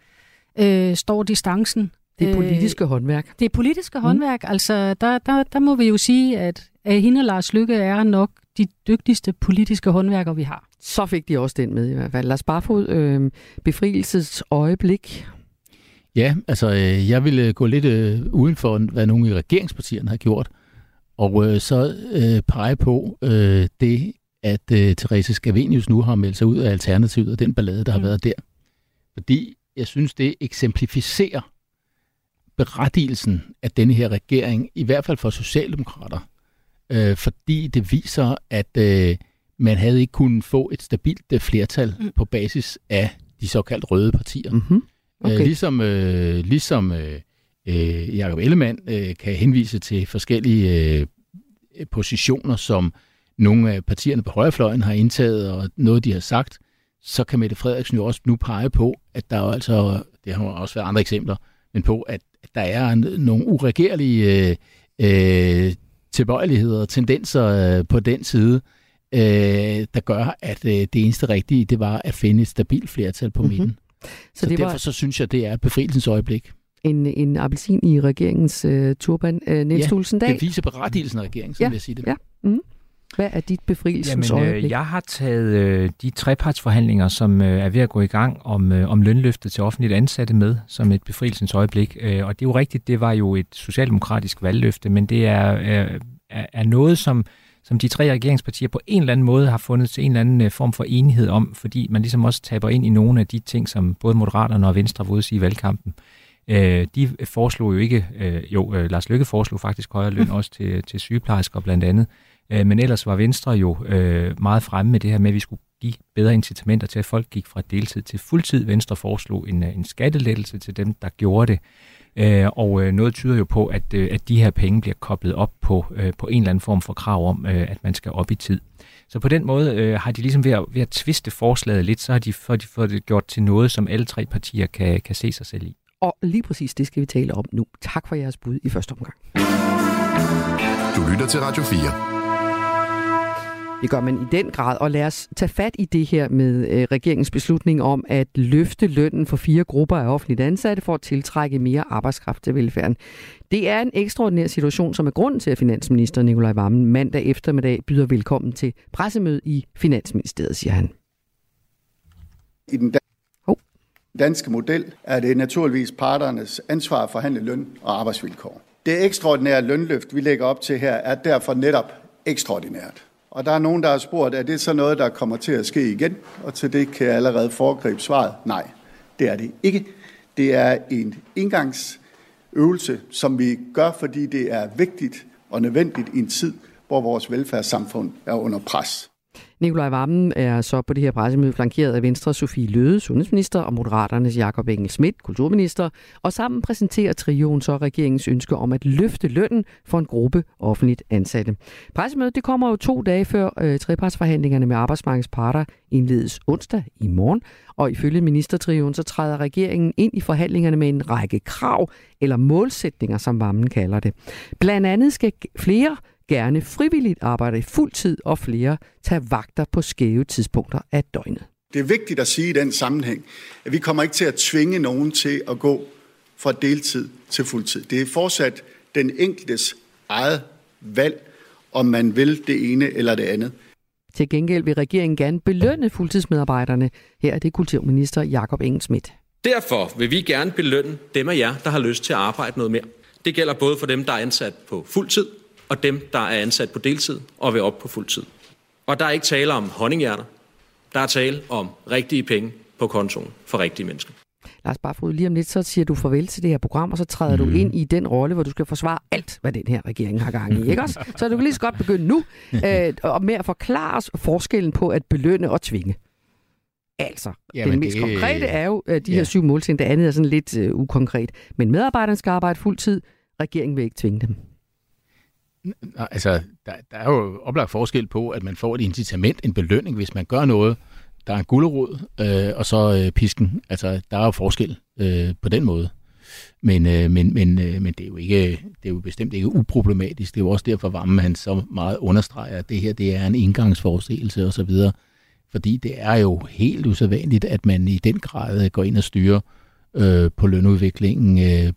øh, står distancen. Det politiske øh, håndværk. Det politiske mm. håndværk. Altså, der, der, der må vi jo sige, at, at hende og Lars Lykke er nok de dygtigste politiske håndværkere, vi har. Så fik de også den med i hvert fald. Lars Barfod, øh, befrielses øjeblik. Ja, altså øh, jeg ville gå lidt øh, uden for, hvad nogle i regeringspartierne har gjort, og øh, så øh, pege på øh, det, at øh, Therese Scavenius nu har meldt sig ud af Alternativet og den ballade, der mm. har været der. Fordi jeg synes, det eksemplificerer berettigelsen af denne her regering, i hvert fald for socialdemokrater, øh, fordi det viser, at øh, man havde ikke kunnet få et stabilt øh, flertal mm. på basis af de såkaldt røde partier. Mm-hmm. Okay. Øh, ligesom øh, ligesom øh, øh, Jacob Ellemann øh, kan henvise til forskellige øh, positioner, som nogle af partierne på højrefløjen har indtaget, og noget, de har sagt, så kan Mette Frederiksen jo også nu pege på, at der jo altså, det har også været andre eksempler, men på, at, at der er nogle uregerlige øh, øh, tilbøjeligheder og tendenser øh, på den side, øh, der gør, at øh, det eneste rigtige, det var at finde et stabilt flertal på mm-hmm. midten. Så, så det derfor var... så synes jeg, det er befrielsens øjeblik. En, en appelsin i regeringens øh, turban, øh, Niels ja, Tulsendal. det viser berettigelsen af regeringen, som ja, vil jeg sige det. Ja. Mm. Hvad er dit befrielsens Jamen, øh, jeg har taget øh, de trepartsforhandlinger, som øh, er ved at gå i gang om, øh, om lønløftet til offentligt ansatte med, som et befrielsens øjeblik. Øh, og det er jo rigtigt, det var jo et socialdemokratisk valgløfte, men det er, er, er noget, som, som de tre regeringspartier på en eller anden måde har fundet til en eller anden øh, form for enighed om, fordi man ligesom også taber ind i nogle af de ting, som både Moderaterne og Venstre var ude i valgkampen. Øh, de foreslog jo ikke, øh, jo, øh, Lars Lykke foreslog faktisk højere løn også til, til sygeplejersker blandt andet, øh, men ellers var Venstre jo øh, meget fremme med det her med, at vi skulle give bedre incitamenter til, at folk gik fra deltid til fuldtid. Venstre foreslog en, øh, en skattelettelse til dem, der gjorde det. Øh, og øh, noget tyder jo på, at, øh, at de her penge bliver koblet op på, på en eller anden form for krav om, at man skal op i tid. Så på den måde øh, har de ligesom ved at, ved at tviste forslaget lidt, så har de, fået, de fået det gjort til noget, som alle tre partier kan, kan se sig selv i. Og lige præcis det skal vi tale om nu. Tak for jeres bud i første omgang. Du lytter til Radio 4. Det gør man i den grad, og lad os tage fat i det her med øh, regeringens beslutning om at løfte lønnen for fire grupper af offentligt ansatte for at tiltrække mere arbejdskraft til velfærden. Det er en ekstraordinær situation, som er grunden til, at finansminister Nikolaj Vammen mandag eftermiddag byder velkommen til pressemøde i Finansministeriet, siger han. I den danske model er det naturligvis parternes ansvar at forhandle løn og arbejdsvilkår. Det ekstraordinære lønløft, vi lægger op til her, er derfor netop ekstraordinært. Og der er nogen, der har spurgt, er det så noget, der kommer til at ske igen? Og til det kan jeg allerede foregribe svaret. Nej, det er det ikke. Det er en indgangsøvelse, som vi gør, fordi det er vigtigt og nødvendigt i en tid, hvor vores velfærdssamfund er under pres. Nikolaj Vammen er så på det her pressemøde flankeret af Venstre Sofie Løde, sundhedsminister, og Moderaternes Jakob Engel Schmidt, kulturminister, og sammen præsenterer trioen så regeringens ønske om at løfte lønnen for en gruppe offentligt ansatte. Pressemødet det kommer jo to dage før øh, trepartsforhandlingerne med arbejdsmarkedets parter indledes onsdag i morgen, og ifølge ministertrioen så træder regeringen ind i forhandlingerne med en række krav eller målsætninger, som Vammen kalder det. Blandt andet skal flere gerne frivilligt arbejde i fuld tid, og flere tager vagter på skæve tidspunkter af døgnet. Det er vigtigt at sige i den sammenhæng, at vi kommer ikke til at tvinge nogen til at gå fra deltid til fuldtid. Det er fortsat den enkeltes eget valg, om man vil det ene eller det andet. Til gengæld vil regeringen gerne belønne fuldtidsmedarbejderne. Her er det kulturminister Jakob Engelsmidt. Derfor vil vi gerne belønne dem af jer, der har lyst til at arbejde noget mere. Det gælder både for dem, der er ansat på fuld tid, og dem, der er ansat på deltid og vil op på fuld tid. Og der er ikke tale om honninghjerter. Der er tale om rigtige penge på kontoen for rigtige mennesker. Lars Barfod, lige om lidt, så siger du farvel til det her program, og så træder mm. du ind i den rolle, hvor du skal forsvare alt, hvad den her regering har gang i, ikke også? Så du kan lige så godt begynde nu øh, og med at forklare os forskellen på at belønne og tvinge. Altså, Jamen det mest det... konkrete er jo uh, de ja. her syv målsætninger, det andet er sådan lidt uh, ukonkret. Men medarbejderne skal arbejde fuld tid, regeringen vil ikke tvinge dem. Altså, der, der er jo oplagt forskel på, at man får et incitament, en belønning, hvis man gør noget. Der er en gulderod, øh, og så øh, pisken. Altså, der er jo forskel øh, på den måde. Men, øh, men, men, øh, men det, er jo ikke, det er jo bestemt ikke uproblematisk. Det er jo også derfor, Vammen han så meget understreger, at det her det er en indgangsforestillelse osv. Fordi det er jo helt usædvanligt, at man i den grad går ind og styrer øh, på lønudviklingen øh,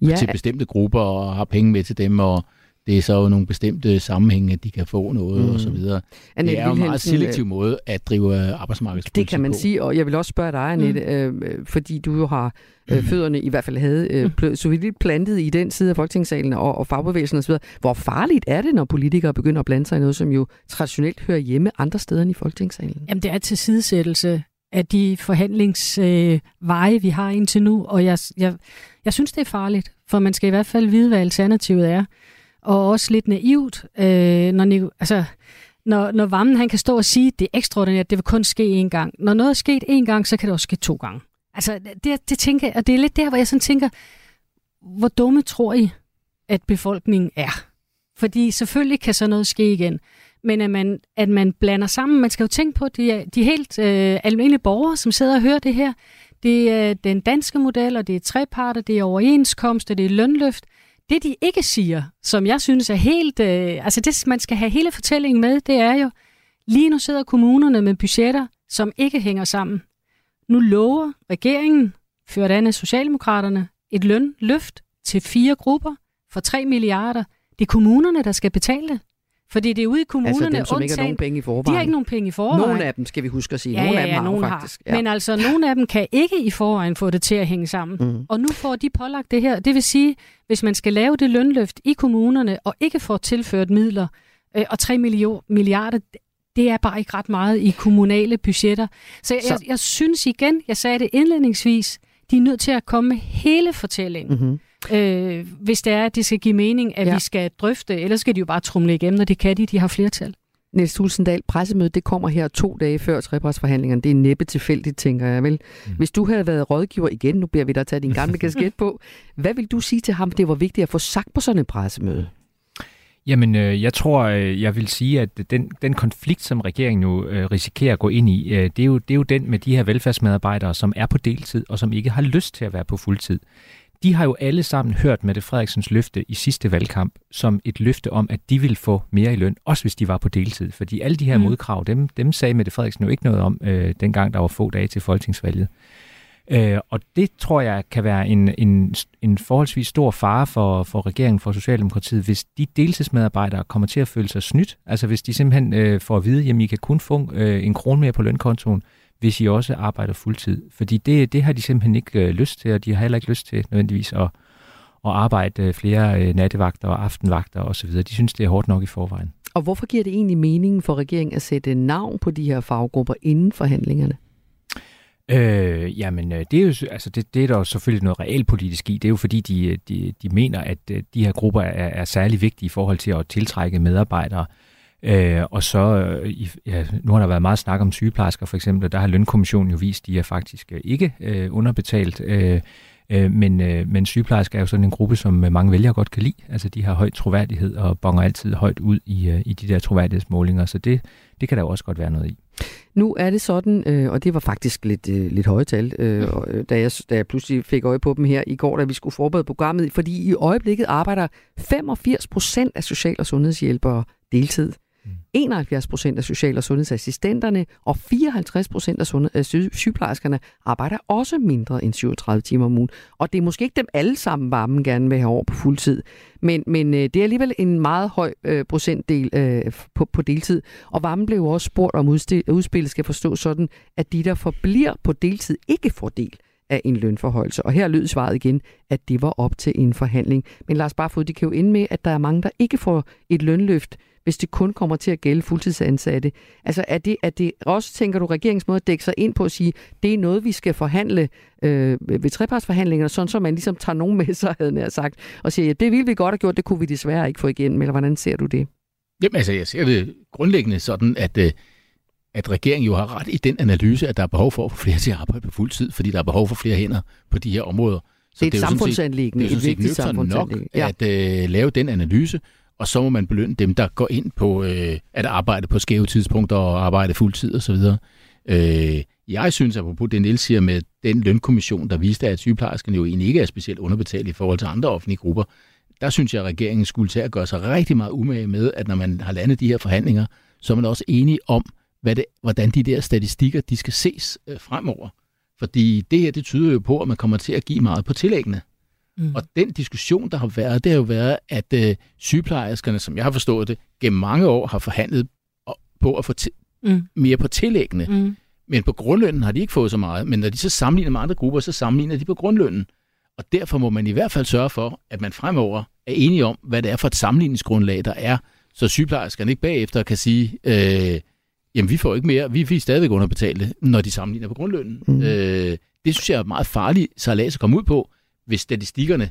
ja. til bestemte grupper og har penge med til dem og det er så jo nogle bestemte sammenhænge, at de kan få noget mm. og så videre. Annette det er jo en meget selektiv måde at drive arbejdsmarkedspolitik Det kan man på. sige, og jeg vil også spørge dig, Annette, mm. øh, fordi du jo har øh, fødderne i hvert fald havde øh, mm. så vidt plantet i den side af Folketingssalen og, og fagbevægelsen osv. Hvor farligt er det, når politikere begynder at blande sig i noget, som jo traditionelt hører hjemme andre steder end i Folketingssalen? Jamen, det er til sidesættelse af de forhandlingsveje, øh, vi har indtil nu, og jeg, jeg, jeg synes, det er farligt, for man skal i hvert fald vide, hvad alternativet er og også lidt naivt, øh, når, altså, når, når Vammen han kan stå og sige, det er ekstraordinært, det vil kun ske én gang. Når noget er sket én gang, så kan det også ske to gange. Altså, det, det tænker jeg, og det er lidt der, hvor jeg sådan tænker, hvor dumme tror I, at befolkningen er? Fordi selvfølgelig kan så noget ske igen. Men at man, at man blander sammen, man skal jo tænke på, de, de helt øh, almindelige borgere, som sidder og hører det her, det er den danske model, og det er treparter, det er overenskomster, det er lønløft. Det de ikke siger, som jeg synes er helt, øh, altså det man skal have hele fortællingen med, det er jo, lige nu sidder kommunerne med budgetter, som ikke hænger sammen. Nu lover regeringen, ført an af Socialdemokraterne, et lønløft til fire grupper for 3 milliarder. Det er kommunerne, der skal betale det. Fordi det er ude i kommunerne, altså dem, som ikke har nogen penge i forvejen. De har ikke nogen penge i forvejen. Nogle af dem, skal vi huske at sige. Ja, nogle ja, af dem har nogen faktisk. Har. Men altså, nogle af dem kan ikke i forvejen få det til at hænge sammen. Mm. Og nu får de pålagt det her. Det vil sige, hvis man skal lave det lønløft i kommunerne, og ikke får tilført midler, øh, og 3 milliarder, det er bare ikke ret meget i kommunale budgetter. Så jeg, Så... jeg, jeg synes igen, jeg sagde det indledningsvis, de er nødt til at komme med hele fortællingen. Mm-hmm øh, hvis det er, at det skal give mening, at ja. vi skal drøfte, ellers skal de jo bare trumle igennem, og det kan de, de har flertal. Niels Tulsendal, pressemødet det kommer her to dage før trepartsforhandlingerne. Det er næppe tilfældigt, tænker jeg vel. Mm. Hvis du havde været rådgiver igen, nu beder vi dig at tage din gamle kasket på, hvad vil du sige til ham, det var vigtigt at få sagt på sådan et pressemøde? Jamen, øh, jeg tror, øh, jeg vil sige, at den, den konflikt, som regeringen nu øh, risikerer at gå ind i, øh, det, er jo, det er jo den med de her velfærdsmedarbejdere, som er på deltid, og som ikke har lyst til at være på fuldtid de har jo alle sammen hørt Mette Frederiksens løfte i sidste valgkamp som et løfte om, at de ville få mere i løn, også hvis de var på deltid. Fordi alle de her mm. modkrav, dem, dem sagde Mette Frederiksen jo ikke noget om, øh, dengang der var få dage til folketingsvalget. Øh, og det tror jeg kan være en, en, en forholdsvis stor fare for, for regeringen, for Socialdemokratiet, hvis de deltidsmedarbejdere kommer til at føle sig snydt. Altså hvis de simpelthen øh, får at vide, at I kan kun få øh, en krone mere på lønkontoen, hvis I også arbejder fuldtid. Fordi det, det har de simpelthen ikke øh, lyst til, og de har heller ikke lyst til nødvendigvis at, at arbejde øh, flere øh, nattevagter og aftenvagter osv. De synes, det er hårdt nok i forvejen. Og hvorfor giver det egentlig mening for regeringen at sætte navn på de her faggrupper inden forhandlingerne? Øh, jamen, øh, det er jo altså det, det er der jo selvfølgelig noget realpolitisk i. Det er jo fordi, de, de, de mener, at øh, de her grupper er, er særlig vigtige i forhold til at tiltrække medarbejdere. Øh, og så, øh, ja, nu har der været meget snak om sygeplejersker for eksempel, der har lønkommissionen jo vist, at de er faktisk øh, ikke øh, underbetalt. Øh, øh, men, øh, men sygeplejersker er jo sådan en gruppe, som mange vælgere godt kan lide. Altså de har høj troværdighed og bonger altid højt ud i, øh, i de der troværdighedsmålinger, så det, det kan der jo også godt være noget i. Nu er det sådan, øh, og det var faktisk lidt, øh, lidt højtal, øh, da, jeg, da jeg pludselig fik øje på dem her i går, da vi skulle forberede programmet, fordi i øjeblikket arbejder 85 procent af social- og sundhedshjælpere deltid. 71 procent af social- og sundhedsassistenterne og 54 procent af, sundhed, af sygeplejerskerne arbejder også mindre end 37 timer om ugen. Og det er måske ikke dem alle sammen, varmen gerne vil have over på fuldtid. Men, men øh, det er alligevel en meget høj øh, procentdel øh, på, på deltid. Og varmen blev også spurgt om udspillet skal forstå sådan, at de, der forbliver på deltid, ikke får del af en lønforhøjelse. Og her lød svaret igen, at det var op til en forhandling. Men Lars Barfod, det kan jo ende med, at der er mange, der ikke får et lønløft, hvis det kun kommer til at gælde fuldtidsansatte. Altså er det, er det også, tænker du, regeringens måde at dække sig ind på at sige, det er noget, vi skal forhandle øh, ved trepartsforhandlingerne, sådan så man ligesom tager nogen med sig, havde jeg sagt, og siger, ja, det ville vi godt have gjort, det kunne vi desværre ikke få igen, eller hvordan ser du det? Jamen altså, jeg ser det grundlæggende sådan, at øh, at regeringen jo har ret i den analyse, at der er behov for at få flere til at arbejde på fuld tid, fordi der er behov for flere hænder på de her områder. Så det er et samfundsanlæggende, et vigtigt samfundsanlæggende. nok ja. at øh, lave den analyse, og så må man belønne dem, der går ind på øh, at arbejde på skæve tidspunkter og arbejde fuldtid osv. Øh, jeg synes, apropos det Niels siger med den lønkommission, der viste, at sygeplejerskerne jo egentlig ikke er specielt underbetalt i forhold til andre offentlige grupper, der synes jeg, at regeringen skulle til at gøre sig rigtig meget umage med, at når man har landet de her forhandlinger, så er man også enige om, hvad det, hvordan de der statistikker de skal ses øh, fremover. Fordi det her, det tyder jo på, at man kommer til at give meget på tillæggene. Mm. Og den diskussion, der har været, det har jo været, at øh, sygeplejerskerne, som jeg har forstået det, gennem mange år har forhandlet på at få mm. mere på tillæggene. Mm. Men på grundlønnen har de ikke fået så meget. Men når de så sammenligner med andre grupper, så sammenligner de på grundlønnen. Og derfor må man i hvert fald sørge for, at man fremover er enige om, hvad det er for et sammenligningsgrundlag, der er, så sygeplejerskerne ikke bagefter kan sige, øh, jamen vi får ikke mere, vi, vi er stadigvæk underbetalte, når de sammenligner på grundlønnen. Mm. Øh, det synes jeg er meget farligt så at komme ud på, hvis statistikkerne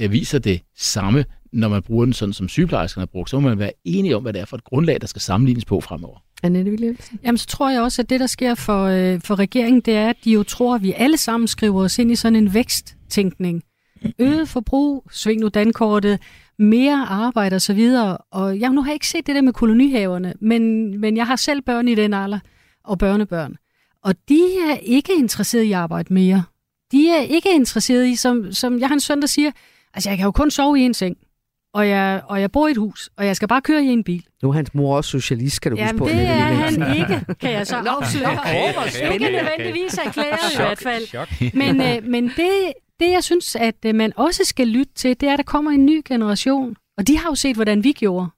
øh, viser det samme, når man bruger den sådan, som sygeplejerskerne har brugt, så må man være enige om, hvad det er for et grundlag, der skal sammenlignes på fremover. Annette Williamsen? Jamen, så tror jeg også, at det, der sker for, øh, for regeringen, det er, at de jo tror, at vi alle sammen skriver os ind i sådan en væksttænkning. Øget forbrug, sving nu dankortet, mere arbejde og så videre. Og jeg nu har jeg ikke set det der med kolonihaverne, men, men jeg har selv børn i den alder, og børnebørn. Og de er ikke interesseret i at arbejde mere. De er ikke interesseret i, som, som jeg har en søn, der siger, altså jeg kan jo kun sove i en seng og jeg, og jeg bor i et hus, og jeg skal bare køre i en bil. Nu er hans mor også socialist, kan du Jamen, huske på. det er han ikke, kan jeg så afsløre. Ikke nødvendigvis erklæret i hvert fald. Men, øh, men det, det, jeg synes, at øh, man også skal lytte til, det er, at der kommer en ny generation. Og de har jo set, hvordan vi gjorde.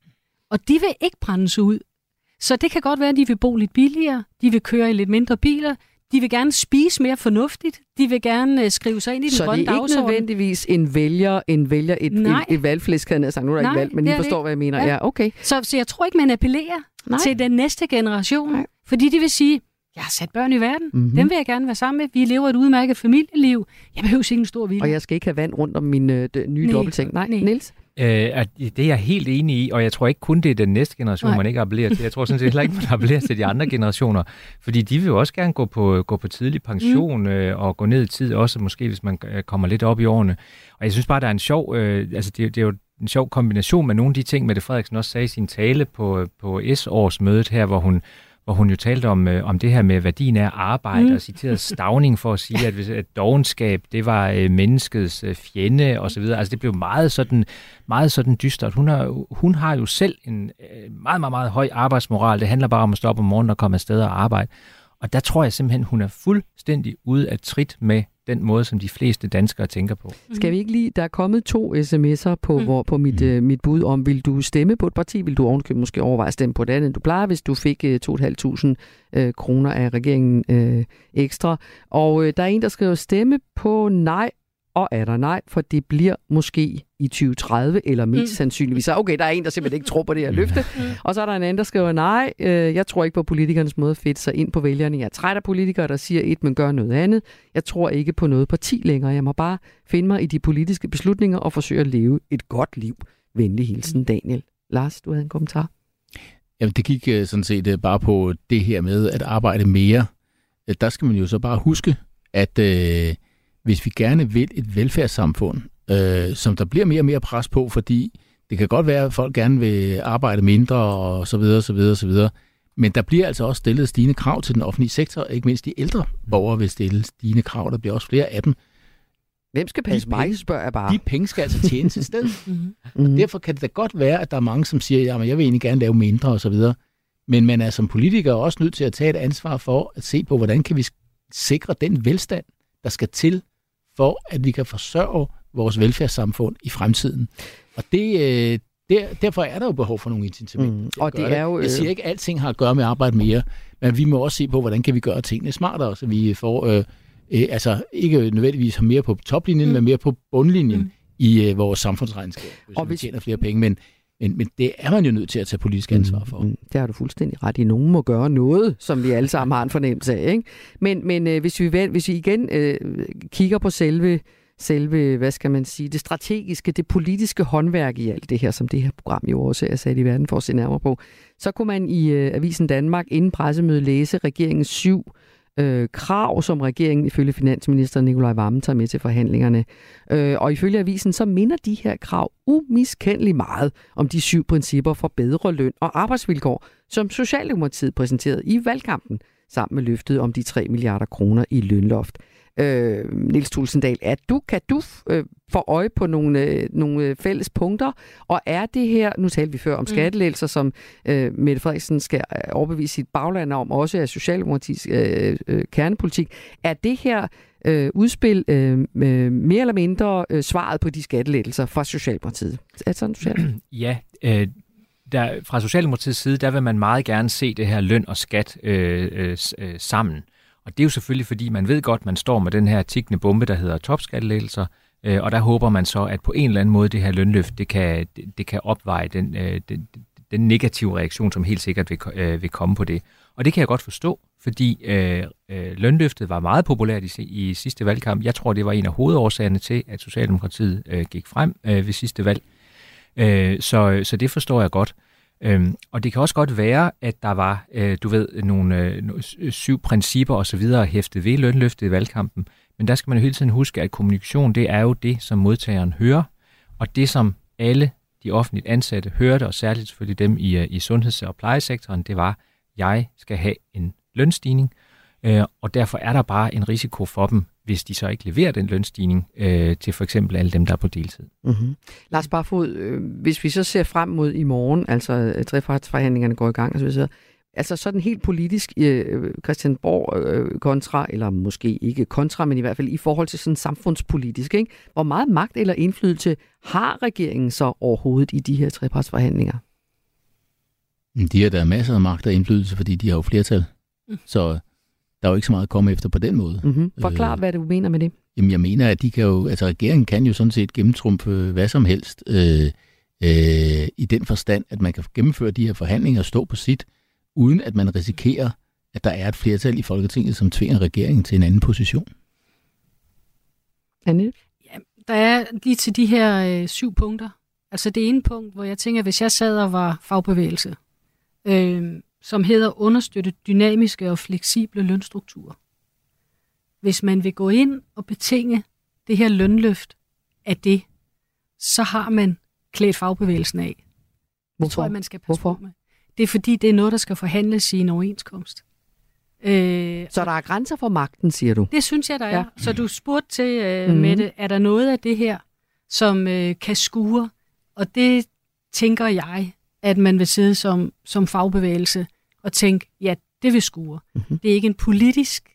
Og de vil ikke brændes ud. Så det kan godt være, at de vil bo lidt billigere, de vil køre i lidt mindre biler, de vil gerne spise mere fornuftigt. De vil gerne uh, skrive sig ind i den så grønne dagsorden. Så det er ikke nødvendigvis en vælger, en vælger et, et, et valgflæsk, havde jeg sagt. Nu er der Nej, ikke valg, men I forstår, det. hvad jeg mener. Ja. Ja. okay. Så, så jeg tror ikke, man appellerer Nej. til den næste generation. Nej. Fordi de vil sige, jeg har sat børn i verden. Mhm. Mm-hmm. Dem vil jeg gerne være sammen med. Vi lever et udmærket familieliv. Jeg behøver ikke en stor villa. Og jeg skal ikke have vand rundt om min øh, nye Nej. dobbeltseng. Nej, Nej. Niels? Øh, at det er jeg helt enig i, og jeg tror ikke kun det er den næste generation, Nej. man ikke appellerer til. Jeg tror sådan set heller ikke, man appellerer til de andre generationer, fordi de vil jo også gerne gå på, gå på tidlig pension mm. øh, og gå ned i tid også, måske hvis man øh, kommer lidt op i årene. Og jeg synes bare, der er en sjov, øh, altså det, det er jo en sjov kombination med nogle af de ting, Mette Frederiksen også sagde i sin tale på, på S-årsmødet her, hvor hun hvor hun jo talte om, øh, om det her med værdien af arbejde, mm. og citerede Stavning for at sige, at, hvis, at dogenskab, det var øh, menneskets øh, fjende, og så videre. Altså det blev meget sådan, meget sådan dystert. Hun har, hun har jo selv en øh, meget, meget, meget høj arbejdsmoral. Det handler bare om at stå op om morgenen og komme afsted og arbejde. Og der tror jeg simpelthen, hun er fuldstændig ude af trit med den måde, som de fleste danskere tænker på. Skal vi ikke lige, der er kommet to sms'er på, mm. hvor, på mit, øh, mit bud om, vil du stemme på et parti, vil du ovenkøbe måske overveje at stemme på et andet, end du plejer, hvis du fik øh, 2.500 øh, kroner af regeringen øh, ekstra. Og øh, der er en, der skriver stemme på nej, og er der nej, for det bliver måske i 2030, eller mest mm. sandsynligvis. Så okay, der er en, der simpelthen ikke tror på det her løfte. Mm. Og så er der en anden, der skriver, nej, øh, jeg tror ikke på politikernes måde at fedte sig ind på vælgerne. Jeg er træt af politikere, der siger et, men gør noget andet. Jeg tror ikke på noget parti længere. Jeg må bare finde mig i de politiske beslutninger og forsøge at leve et godt liv. Venlig hilsen, Daniel. Lars, du havde en kommentar? Jamen, det gik øh, sådan set øh, bare på det her med at arbejde mere. Øh, Der skal man jo så bare huske, at øh, hvis vi gerne vil et velfærdssamfund, øh, som der bliver mere og mere pres på, fordi det kan godt være, at folk gerne vil arbejde mindre og så videre, så videre, så videre. Men der bliver altså også stillet stigende krav til den offentlige sektor, ikke mindst de ældre borgere vil stille stigende krav. Der bliver også flere af dem. Hvem skal passe mig, spørger jeg bare. De penge skal altså tjenes et sted. Mhm. Og derfor kan det da godt være, at der er mange, som siger, at jeg vil egentlig gerne lave mindre og så videre. Men man er som politiker også nødt til at tage et ansvar for at se på, hvordan kan vi sikre den velstand, der skal til, for at vi kan forsørge vores velfærdssamfund i fremtiden. Og det, øh, der, derfor er der jo behov for nogle incitamenter. Mm. Og det er jo, Jeg siger øh, ikke, at alting har at gøre med at arbejde mere, men vi må også se på, hvordan kan vi gøre tingene smartere, så vi får, øh, øh, altså ikke nødvendigvis har mere på toplinjen, mm. men mere på bundlinjen mm. i øh, vores samfundsregnskab, hvis og vi tjener flere penge. Men, men, men det er man jo nødt til at tage politisk ansvar for. Mm, det har du fuldstændig ret i. Nogen må gøre noget, som vi alle sammen har en fornemmelse af. Ikke? Men, men øh, hvis, vi, hvis vi igen øh, kigger på selve, selve, hvad skal man sige, det strategiske, det politiske håndværk i alt det her, som det her program jo også er sat i verden for at se nærmere på, så kunne man i øh, Avisen Danmark inden pressemødet læse regeringens syv øh, krav, som regeringen ifølge finansminister Nikolaj Vammen tager med til forhandlingerne. Øh, og ifølge avisen, så minder de her krav umiskendeligt meget om de syv principper for bedre løn og arbejdsvilkår, som Socialdemokratiet præsenterede i valgkampen sammen med løftet om de 3 milliarder kroner i lønloft. Øh, Niels Tulsendal, er du, kan du øh, få øje på nogle, øh, nogle fælles punkter, og er det her, nu talte vi før om skattelettelser, som øh, Mette Frederiksen skal øh, overbevise sit bagland om, også er Socialdemokratisk øh, øh, kernepolitik, er det her øh, udspil øh, øh, mere eller mindre øh, svaret på de skattelettelser fra Socialdemokratiet? Er det sådan, Socialdemokratiet? Ja, øh, der, fra Socialdemokratiets side, der vil man meget gerne se det her løn og skat øh, øh, øh, sammen. Og det er jo selvfølgelig, fordi man ved godt, man står med den her tikkende bombe, der hedder topskattelettelser, øh, og der håber man så, at på en eller anden måde det her lønløft, det kan, det, det kan opveje den, øh, den, den negative reaktion, som helt sikkert vil, øh, vil komme på det. Og det kan jeg godt forstå, fordi øh, øh, lønløftet var meget populært i, i sidste valgkamp. Jeg tror, det var en af hovedårsagerne til, at Socialdemokratiet øh, gik frem øh, ved sidste valg. Øh, Øh, så, så det forstår jeg godt. Øhm, og det kan også godt være, at der var, øh, du ved, nogle øh, øh syv principper osv. hæftet ved lønløftet i valgkampen. Men der skal man jo hele tiden huske, at kommunikation, det er jo det, som modtageren hører. Og det, som alle de offentligt ansatte hørte, og særligt selvfølgelig dem i, øh, i sundheds- og plejesektoren, det var, jeg skal have en lønstigning, øh, og derfor er der bare en risiko for dem, hvis de så ikke leverer den lønstigning øh, til for eksempel alle dem, der er på deltid. Mm-hmm. Lars Barfod, øh, hvis vi så ser frem mod i morgen, altså øh, trepartsforhandlingerne går i gang, altså, så, altså sådan helt politisk øh, Christianborg øh, kontra, eller måske ikke kontra, men i hvert fald i forhold til sådan samfundspolitisk, ikke? hvor meget magt eller indflydelse har regeringen så overhovedet i de her trepartsforhandlinger? De har der masser af magt og indflydelse, fordi de har jo flertal. Mm. Så der er jo ikke så meget at komme efter på den måde. Mm-hmm. Forklar, øh, hvad du mener med det. Jamen, jeg mener, at de kan jo, altså regeringen kan jo sådan set gennemtrumfe hvad som helst øh, øh, i den forstand, at man kan gennemføre de her forhandlinger og stå på sit, uden at man risikerer, at der er et flertal i Folketinget, som tvinger regeringen til en anden position. Anne? Ja, der er lige til de her øh, syv punkter. Altså det ene punkt, hvor jeg tænker, hvis jeg sad og var fagbevægelse, øh, som hedder understøtte dynamiske og fleksible lønstrukturer. Hvis man vil gå ind og betinge det her lønløft af det, så har man klædt fagbevægelsen af. Hvorfor? Det tror jeg, man skal passe Hvorfor? på med. Det er fordi, det er noget, der skal forhandles i en overenskomst. Øh, så der er grænser for magten, siger du? Det synes jeg, der er. Ja. Så du spurgte til, øh, mm-hmm. Mette, er der noget af det her, som øh, kan skure? Og det tænker jeg, at man vil sidde som, som fagbevægelse og tænke, ja, det vil skure. Mm-hmm. Det er ikke en politisk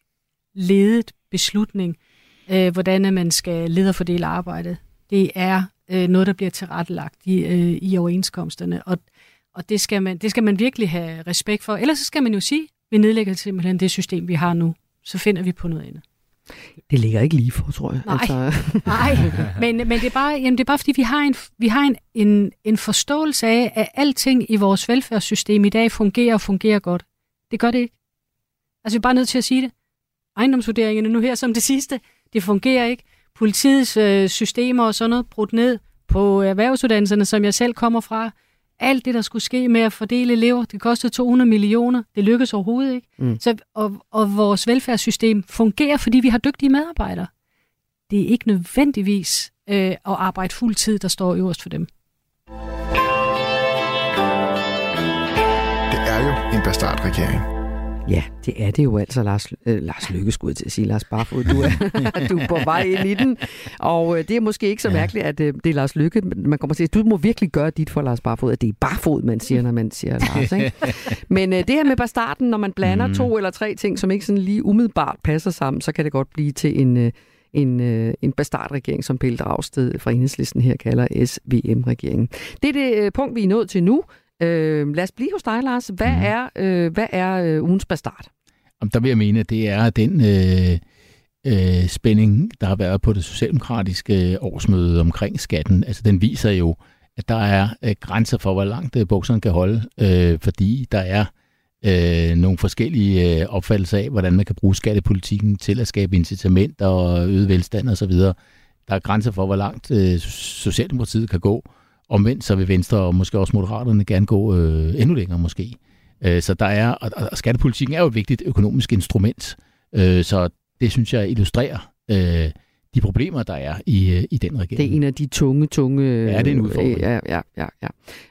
ledet beslutning, øh, hvordan man skal lede og fordele arbejdet. Det er øh, noget, der bliver tilrettelagt i, øh, i overenskomsterne, og, og det, skal man, det skal man virkelig have respekt for. Ellers så skal man jo sige, vi nedlægger simpelthen det system, vi har nu, så finder vi på noget andet. Det ligger ikke lige for, tror jeg. Nej, altså. nej. Men, men det, er bare, jamen det er bare, fordi vi har, en, vi har en, en, en forståelse af, at alting i vores velfærdssystem i dag fungerer og fungerer godt. Det gør det ikke. Altså, vi er bare nødt til at sige det. Ejendomsvurderingerne nu her som det sidste, det fungerer ikke. Politiets øh, systemer og sådan noget brudt ned på erhvervsuddannelserne, som jeg selv kommer fra. Alt det, der skulle ske med at fordele elever, det kostede 200 millioner. Det lykkedes overhovedet ikke. Mm. Så, og, og vores velfærdssystem fungerer, fordi vi har dygtige medarbejdere. Det er ikke nødvendigvis øh, at arbejde fuld tid, der står øverst for dem. Det er jo en bastardregering. Ja, det er det jo altså, Lars, øh, Lars Lykke skulle til at sige, Lars Barfod, du er, du er på vej ind i den. Og øh, det er måske ikke så mærkeligt, at øh, det er Lars Lykke. Man kommer til at du må virkelig gøre dit for Lars Barfod, at det er Barfod, man siger, når man siger Lars. Ikke? Men øh, det her med bastarden, når man blander mm. to eller tre ting, som ikke sådan lige umiddelbart passer sammen, så kan det godt blive til en... Øh, en, øh, en bastardregering, som Pelle Dragsted fra Enhedslisten her kalder SVM-regeringen. Det er det øh, punkt, vi er nået til nu. Øh, lad os blive hos dig, Lars. Hvad mm. er, øh, hvad er øh, ugens bastard? Jamen, der vil jeg mene, at det er den øh, øh, spænding, der har været på det socialdemokratiske årsmøde omkring skatten. Altså, den viser jo, at der er øh, grænser for, hvor langt øh, bukserne kan holde, øh, fordi der er øh, nogle forskellige øh, opfattelser af, hvordan man kan bruge skattepolitikken til at skabe incitament og øget velstand osv. Der er grænser for, hvor langt øh, Socialdemokratiet kan gå. Omvendt så vil Venstre og måske også Moderaterne gerne gå øh, endnu længere måske. Øh, så der er, og, og skattepolitikken er jo et vigtigt økonomisk instrument, øh, så det synes jeg illustrerer øh, de problemer, der er i, øh, i den regering. Det er en af de tunge, tunge... Ja, det er en udfordring. Øh, ja, ja, ja.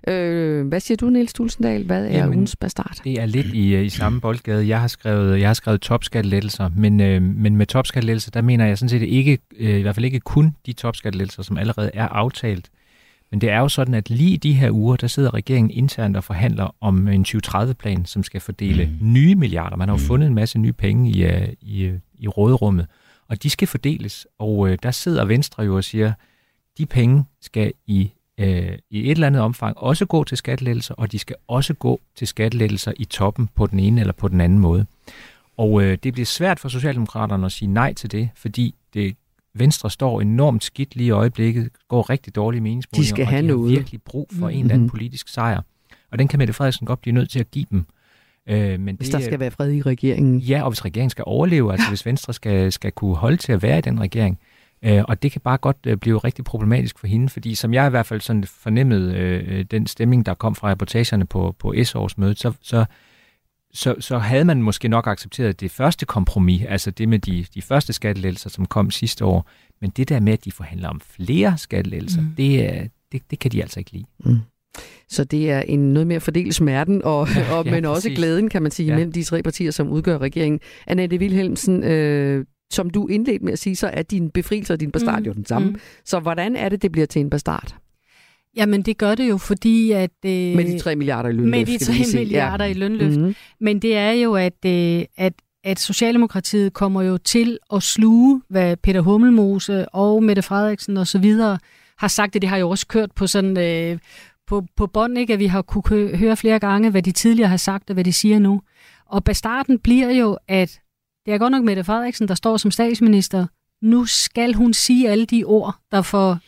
ja. Øh, hvad siger du, Niels Tulsendal? Hvad er Jamen, ugens bastard? Det er lidt i, øh, i samme boldgade. Jeg har skrevet, jeg har skrevet topskattelettelser, men, øh, men med topskattelettelser, der mener jeg sådan set ikke, øh, i hvert fald ikke kun de topskattelettelser, som allerede er aftalt. Men det er jo sådan, at lige i de her uger, der sidder regeringen internt og forhandler om en 2030-plan, som skal fordele mm. nye milliarder. Man har jo mm. fundet en masse nye penge i, øh, i, øh, i råderummet, og de skal fordeles. Og øh, der sidder Venstre jo og siger, de penge skal i, øh, i et eller andet omfang også gå til skattelettelser, og de skal også gå til skattelettelser i toppen på den ene eller på den anden måde. Og øh, det bliver svært for Socialdemokraterne at sige nej til det, fordi det Venstre står enormt skidt lige i øjeblikket, går rigtig dårlige meningsmålinger, de skal og have de noget. har virkelig brug for mm-hmm. en eller anden politisk sejr. Og den kan Mette Frederiksen godt blive nødt til at give dem. Øh, men hvis det, der skal være fred i regeringen. Ja, og hvis regeringen skal overleve, altså hvis Venstre skal, skal kunne holde til at være i den regering, Øh, og det kan bare godt øh, blive rigtig problematisk for hende, fordi som jeg i hvert fald sådan fornemmede øh, den stemning, der kom fra reportagerne på, på S-årsmødet, så, så, så, så havde man måske nok accepteret det første kompromis, altså det med de, de første skattelettelser, som kom sidste år. Men det der med, at de forhandler om flere skattelettelser, mm. det, det, det kan de altså ikke lide. Mm. Så det er en noget mere fordelt smerten, og, ja, og, men ja, også glæden, kan man sige, ja. mellem de tre partier, som udgør regeringen. Annette Wilhelmsen, øh, som du indledte med at sige, så er din befrielse og din bastard mm. jo den samme. Mm. Så hvordan er det, det bliver til en bastard? Jamen, det gør det jo, fordi at... Øh, med de 3 milliarder i lønløft, Med de 3 milliarder ja. i lønløft. Mm-hmm. Men det er jo, at, øh, at, at Socialdemokratiet kommer jo til at sluge, hvad Peter Hummelmose og Mette Frederiksen og så videre har sagt, det, det har jo også kørt på sådan... Øh, på, på bånd, ikke? at vi har kunne høre flere gange, hvad de tidligere har sagt og hvad de siger nu. Og bastarden bliver jo, at det er godt nok Mette Frederiksen, der står som statsminister. Nu skal hun sige alle de ord, der for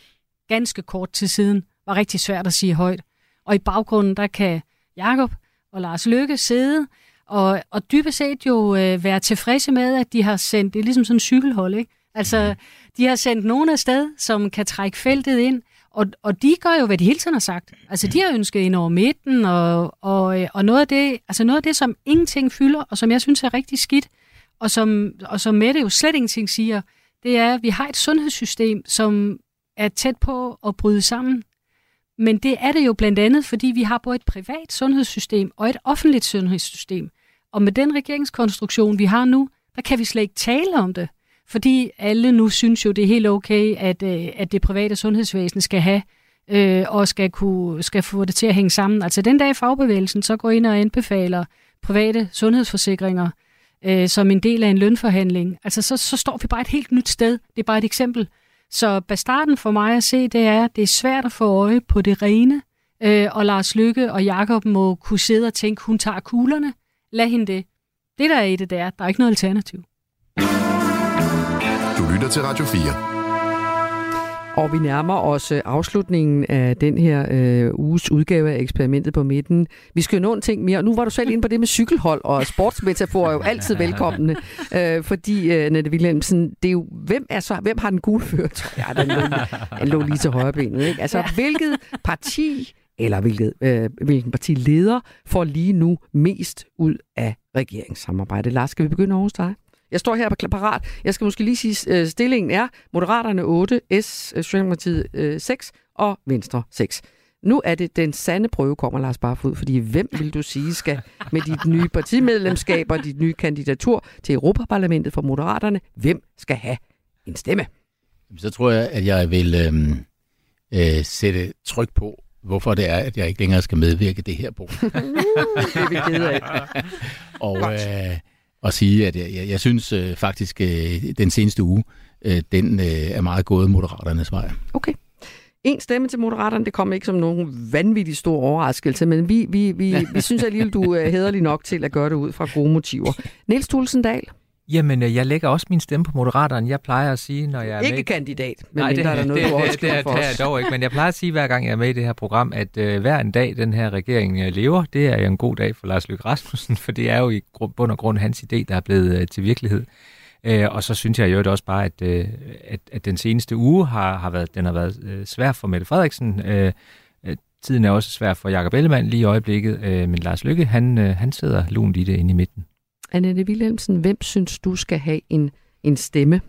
ganske kort tid siden var rigtig svært at sige højt. Og i baggrunden, der kan Jakob og Lars Løkke sidde og, og dybest set jo øh, være tilfredse med, at de har sendt, det er ligesom sådan en cykelhold, ikke? Altså, de har sendt nogen afsted, som kan trække feltet ind, og, og de gør jo, hvad de hele tiden har sagt. Altså, de har ønsket ind over midten, og, og, og noget, af det, altså noget af det, som ingenting fylder, og som jeg synes er rigtig skidt, og som, og som Mette jo slet ingenting siger, det er, at vi har et sundhedssystem, som er tæt på at bryde sammen. Men det er det jo blandt andet, fordi vi har både et privat sundhedssystem og et offentligt sundhedssystem. Og med den regeringskonstruktion, vi har nu, der kan vi slet ikke tale om det. Fordi alle nu synes jo, det er helt okay, at, øh, at det private sundhedsvæsen skal have øh, og skal, kunne, skal få det til at hænge sammen. Altså den dag fagbevægelsen så går ind og anbefaler private sundhedsforsikringer øh, som en del af en lønforhandling, altså så, så står vi bare et helt nyt sted. Det er bare et eksempel. Så bastarden for mig at se, det er, at det er svært at få øje på det rene, øh, og Lars Lykke og Jakob må kunne sidde og tænke, hun tager kuglerne. Lad hende det. Det der er i det, der, er, der er ikke noget alternativ. Du lytter til Radio 4. Og vi nærmer os øh, afslutningen af den her øh, uges udgave af eksperimentet på midten. Vi skal jo nå en ting mere. Nu var du selv inde på det med cykelhold, og sportsmetafor er jo altid velkomne. Øh, fordi, øh, Nette Wilhelmsen, det er jo, hvem, er så, hvem har den gule ført? Ja, den lå, den lå lige til højre benet. Ikke? Altså, hvilket parti eller hvilket, øh, hvilken partileder får lige nu mest ud af regeringssamarbejdet? Lars, skal vi begynde hos dig? Jeg står her på parat. Jeg skal måske lige sige, øh, stillingen er Moderaterne 8, S, øh, Socialdemokratiet 6 øh, og Venstre 6. Nu er det den sande prøve, kommer Lars Barfod, fordi hvem vil du sige skal med dit nye partimedlemskab og dit nye kandidatur til Europaparlamentet for Moderaterne, hvem skal have en stemme? Så tror jeg, at jeg vil øh, øh, sætte tryk på, hvorfor det er, at jeg ikke længere skal medvirke det her på. det er vi kede af. og øh, og sige, at jeg, jeg, jeg synes øh, faktisk, øh, den seneste uge, øh, den øh, er meget gået Moderaternes vej. Okay. En stemme til Moderaterne, det kommer ikke som nogen vanvittig stor overraskelse, men vi, vi, vi, vi synes alligevel, du er hederlig nok til at gøre det ud fra gode motiver. Niels Tulsendal, Jamen, øh, jeg lægger også min stemme på Moderaterne. Jeg plejer at sige, når jeg er ikke med... kandidat, men Nej, det, der er der noget, det, du det, det, for det, det er dog ikke, men jeg plejer at sige hver gang, jeg er med i det her program, at øh, hver en dag, den her regering øh, lever, det er en god dag for Lars Løkke Rasmussen, for det er jo i bund og grund hans idé, der er blevet øh, til virkelighed. Øh, og så synes jeg jo også bare, at, øh, at, at den seneste uge har, har været, den har været øh, svær for Mette Frederiksen. Øh, øh, tiden er også svær for Jakob Ellemann lige i øjeblikket, øh, men Lars Lykke, han, øh, han sidder lunt i det inde i midten. Annette Wilhelmsen, hvem synes du skal have en, en stemme?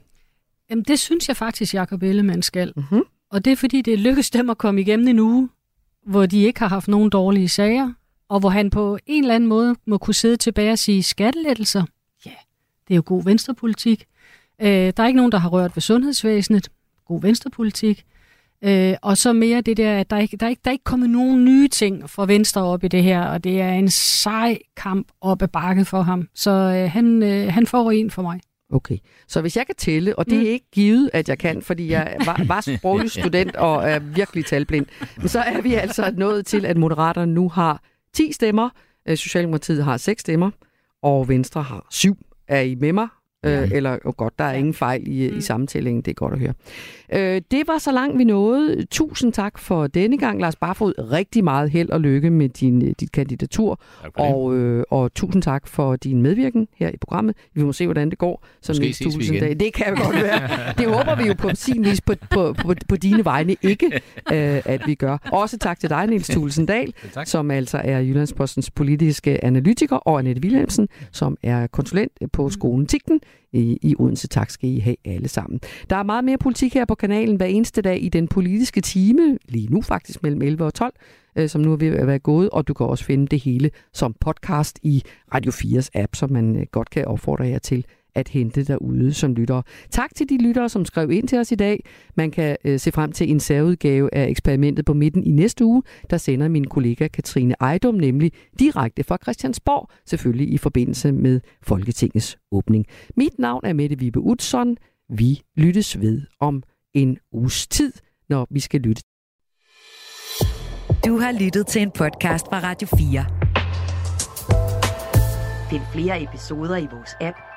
Jamen, det synes jeg faktisk, Jacob Ellemann skal. Mm-hmm. Og det er, fordi det lykkes dem at komme igennem en uge, hvor de ikke har haft nogen dårlige sager, og hvor han på en eller anden måde må kunne sidde tilbage og sige skattelettelser. Ja, det er jo god venstrepolitik. Øh, der er ikke nogen, der har rørt ved sundhedsvæsenet. God venstrepolitik. Øh, og så mere det der, at der er, ikke, der, er ikke, der er ikke kommet nogen nye ting fra Venstre op i det her, og det er en sej kamp op ad bakke for ham. Så øh, han, øh, han får en for mig. Okay, så hvis jeg kan tælle, og det er mm. ikke givet, at jeg kan, fordi jeg var, var sproglig student og er virkelig talblind, men så er vi altså nået til, at Moderaterne nu har 10 stemmer, øh, Socialdemokratiet har 6 stemmer, og Venstre har 7. Er I med mig? Øh, eller oh godt, der er ingen fejl i, mm. i sammentællingen. Det er godt at høre. Øh, det var så langt vi nåede. Tusind tak for denne gang, Lars Barfod. Rigtig meget held og lykke med din, øh, dit kandidatur. Og, øh, og tusind tak for din medvirken her i programmet. Vi må se, hvordan det går. Som Måske ses vi igen. Dag. Det kan jo godt være. det håber vi jo på sin vis på, på, på, på dine vegne ikke, øh, at vi gør. Også tak til dig, Niels Tulsendal, som altså er Jyllandspostens politiske analytiker, og Annette Wilhelmsen, som er konsulent på skolen Tigten i, i Odense. Tak skal I have alle sammen. Der er meget mere politik her på kanalen hver eneste dag i den politiske time, lige nu faktisk mellem 11 og 12, øh, som nu er ved at være gået, og du kan også finde det hele som podcast i Radio 4's app, som man øh, godt kan opfordre jer til at hente derude som lyttere. Tak til de lyttere, som skrev ind til os i dag. Man kan øh, se frem til en særudgave af eksperimentet på midten i næste uge. Der sender min kollega Katrine Ejdom nemlig direkte fra Christiansborg, selvfølgelig i forbindelse med Folketingets åbning. Mit navn er Mette Vibe Utzon. Vi lyttes ved om en uges tid, når vi skal lytte. Du har lyttet til en podcast fra Radio 4. Find flere episoder i vores app,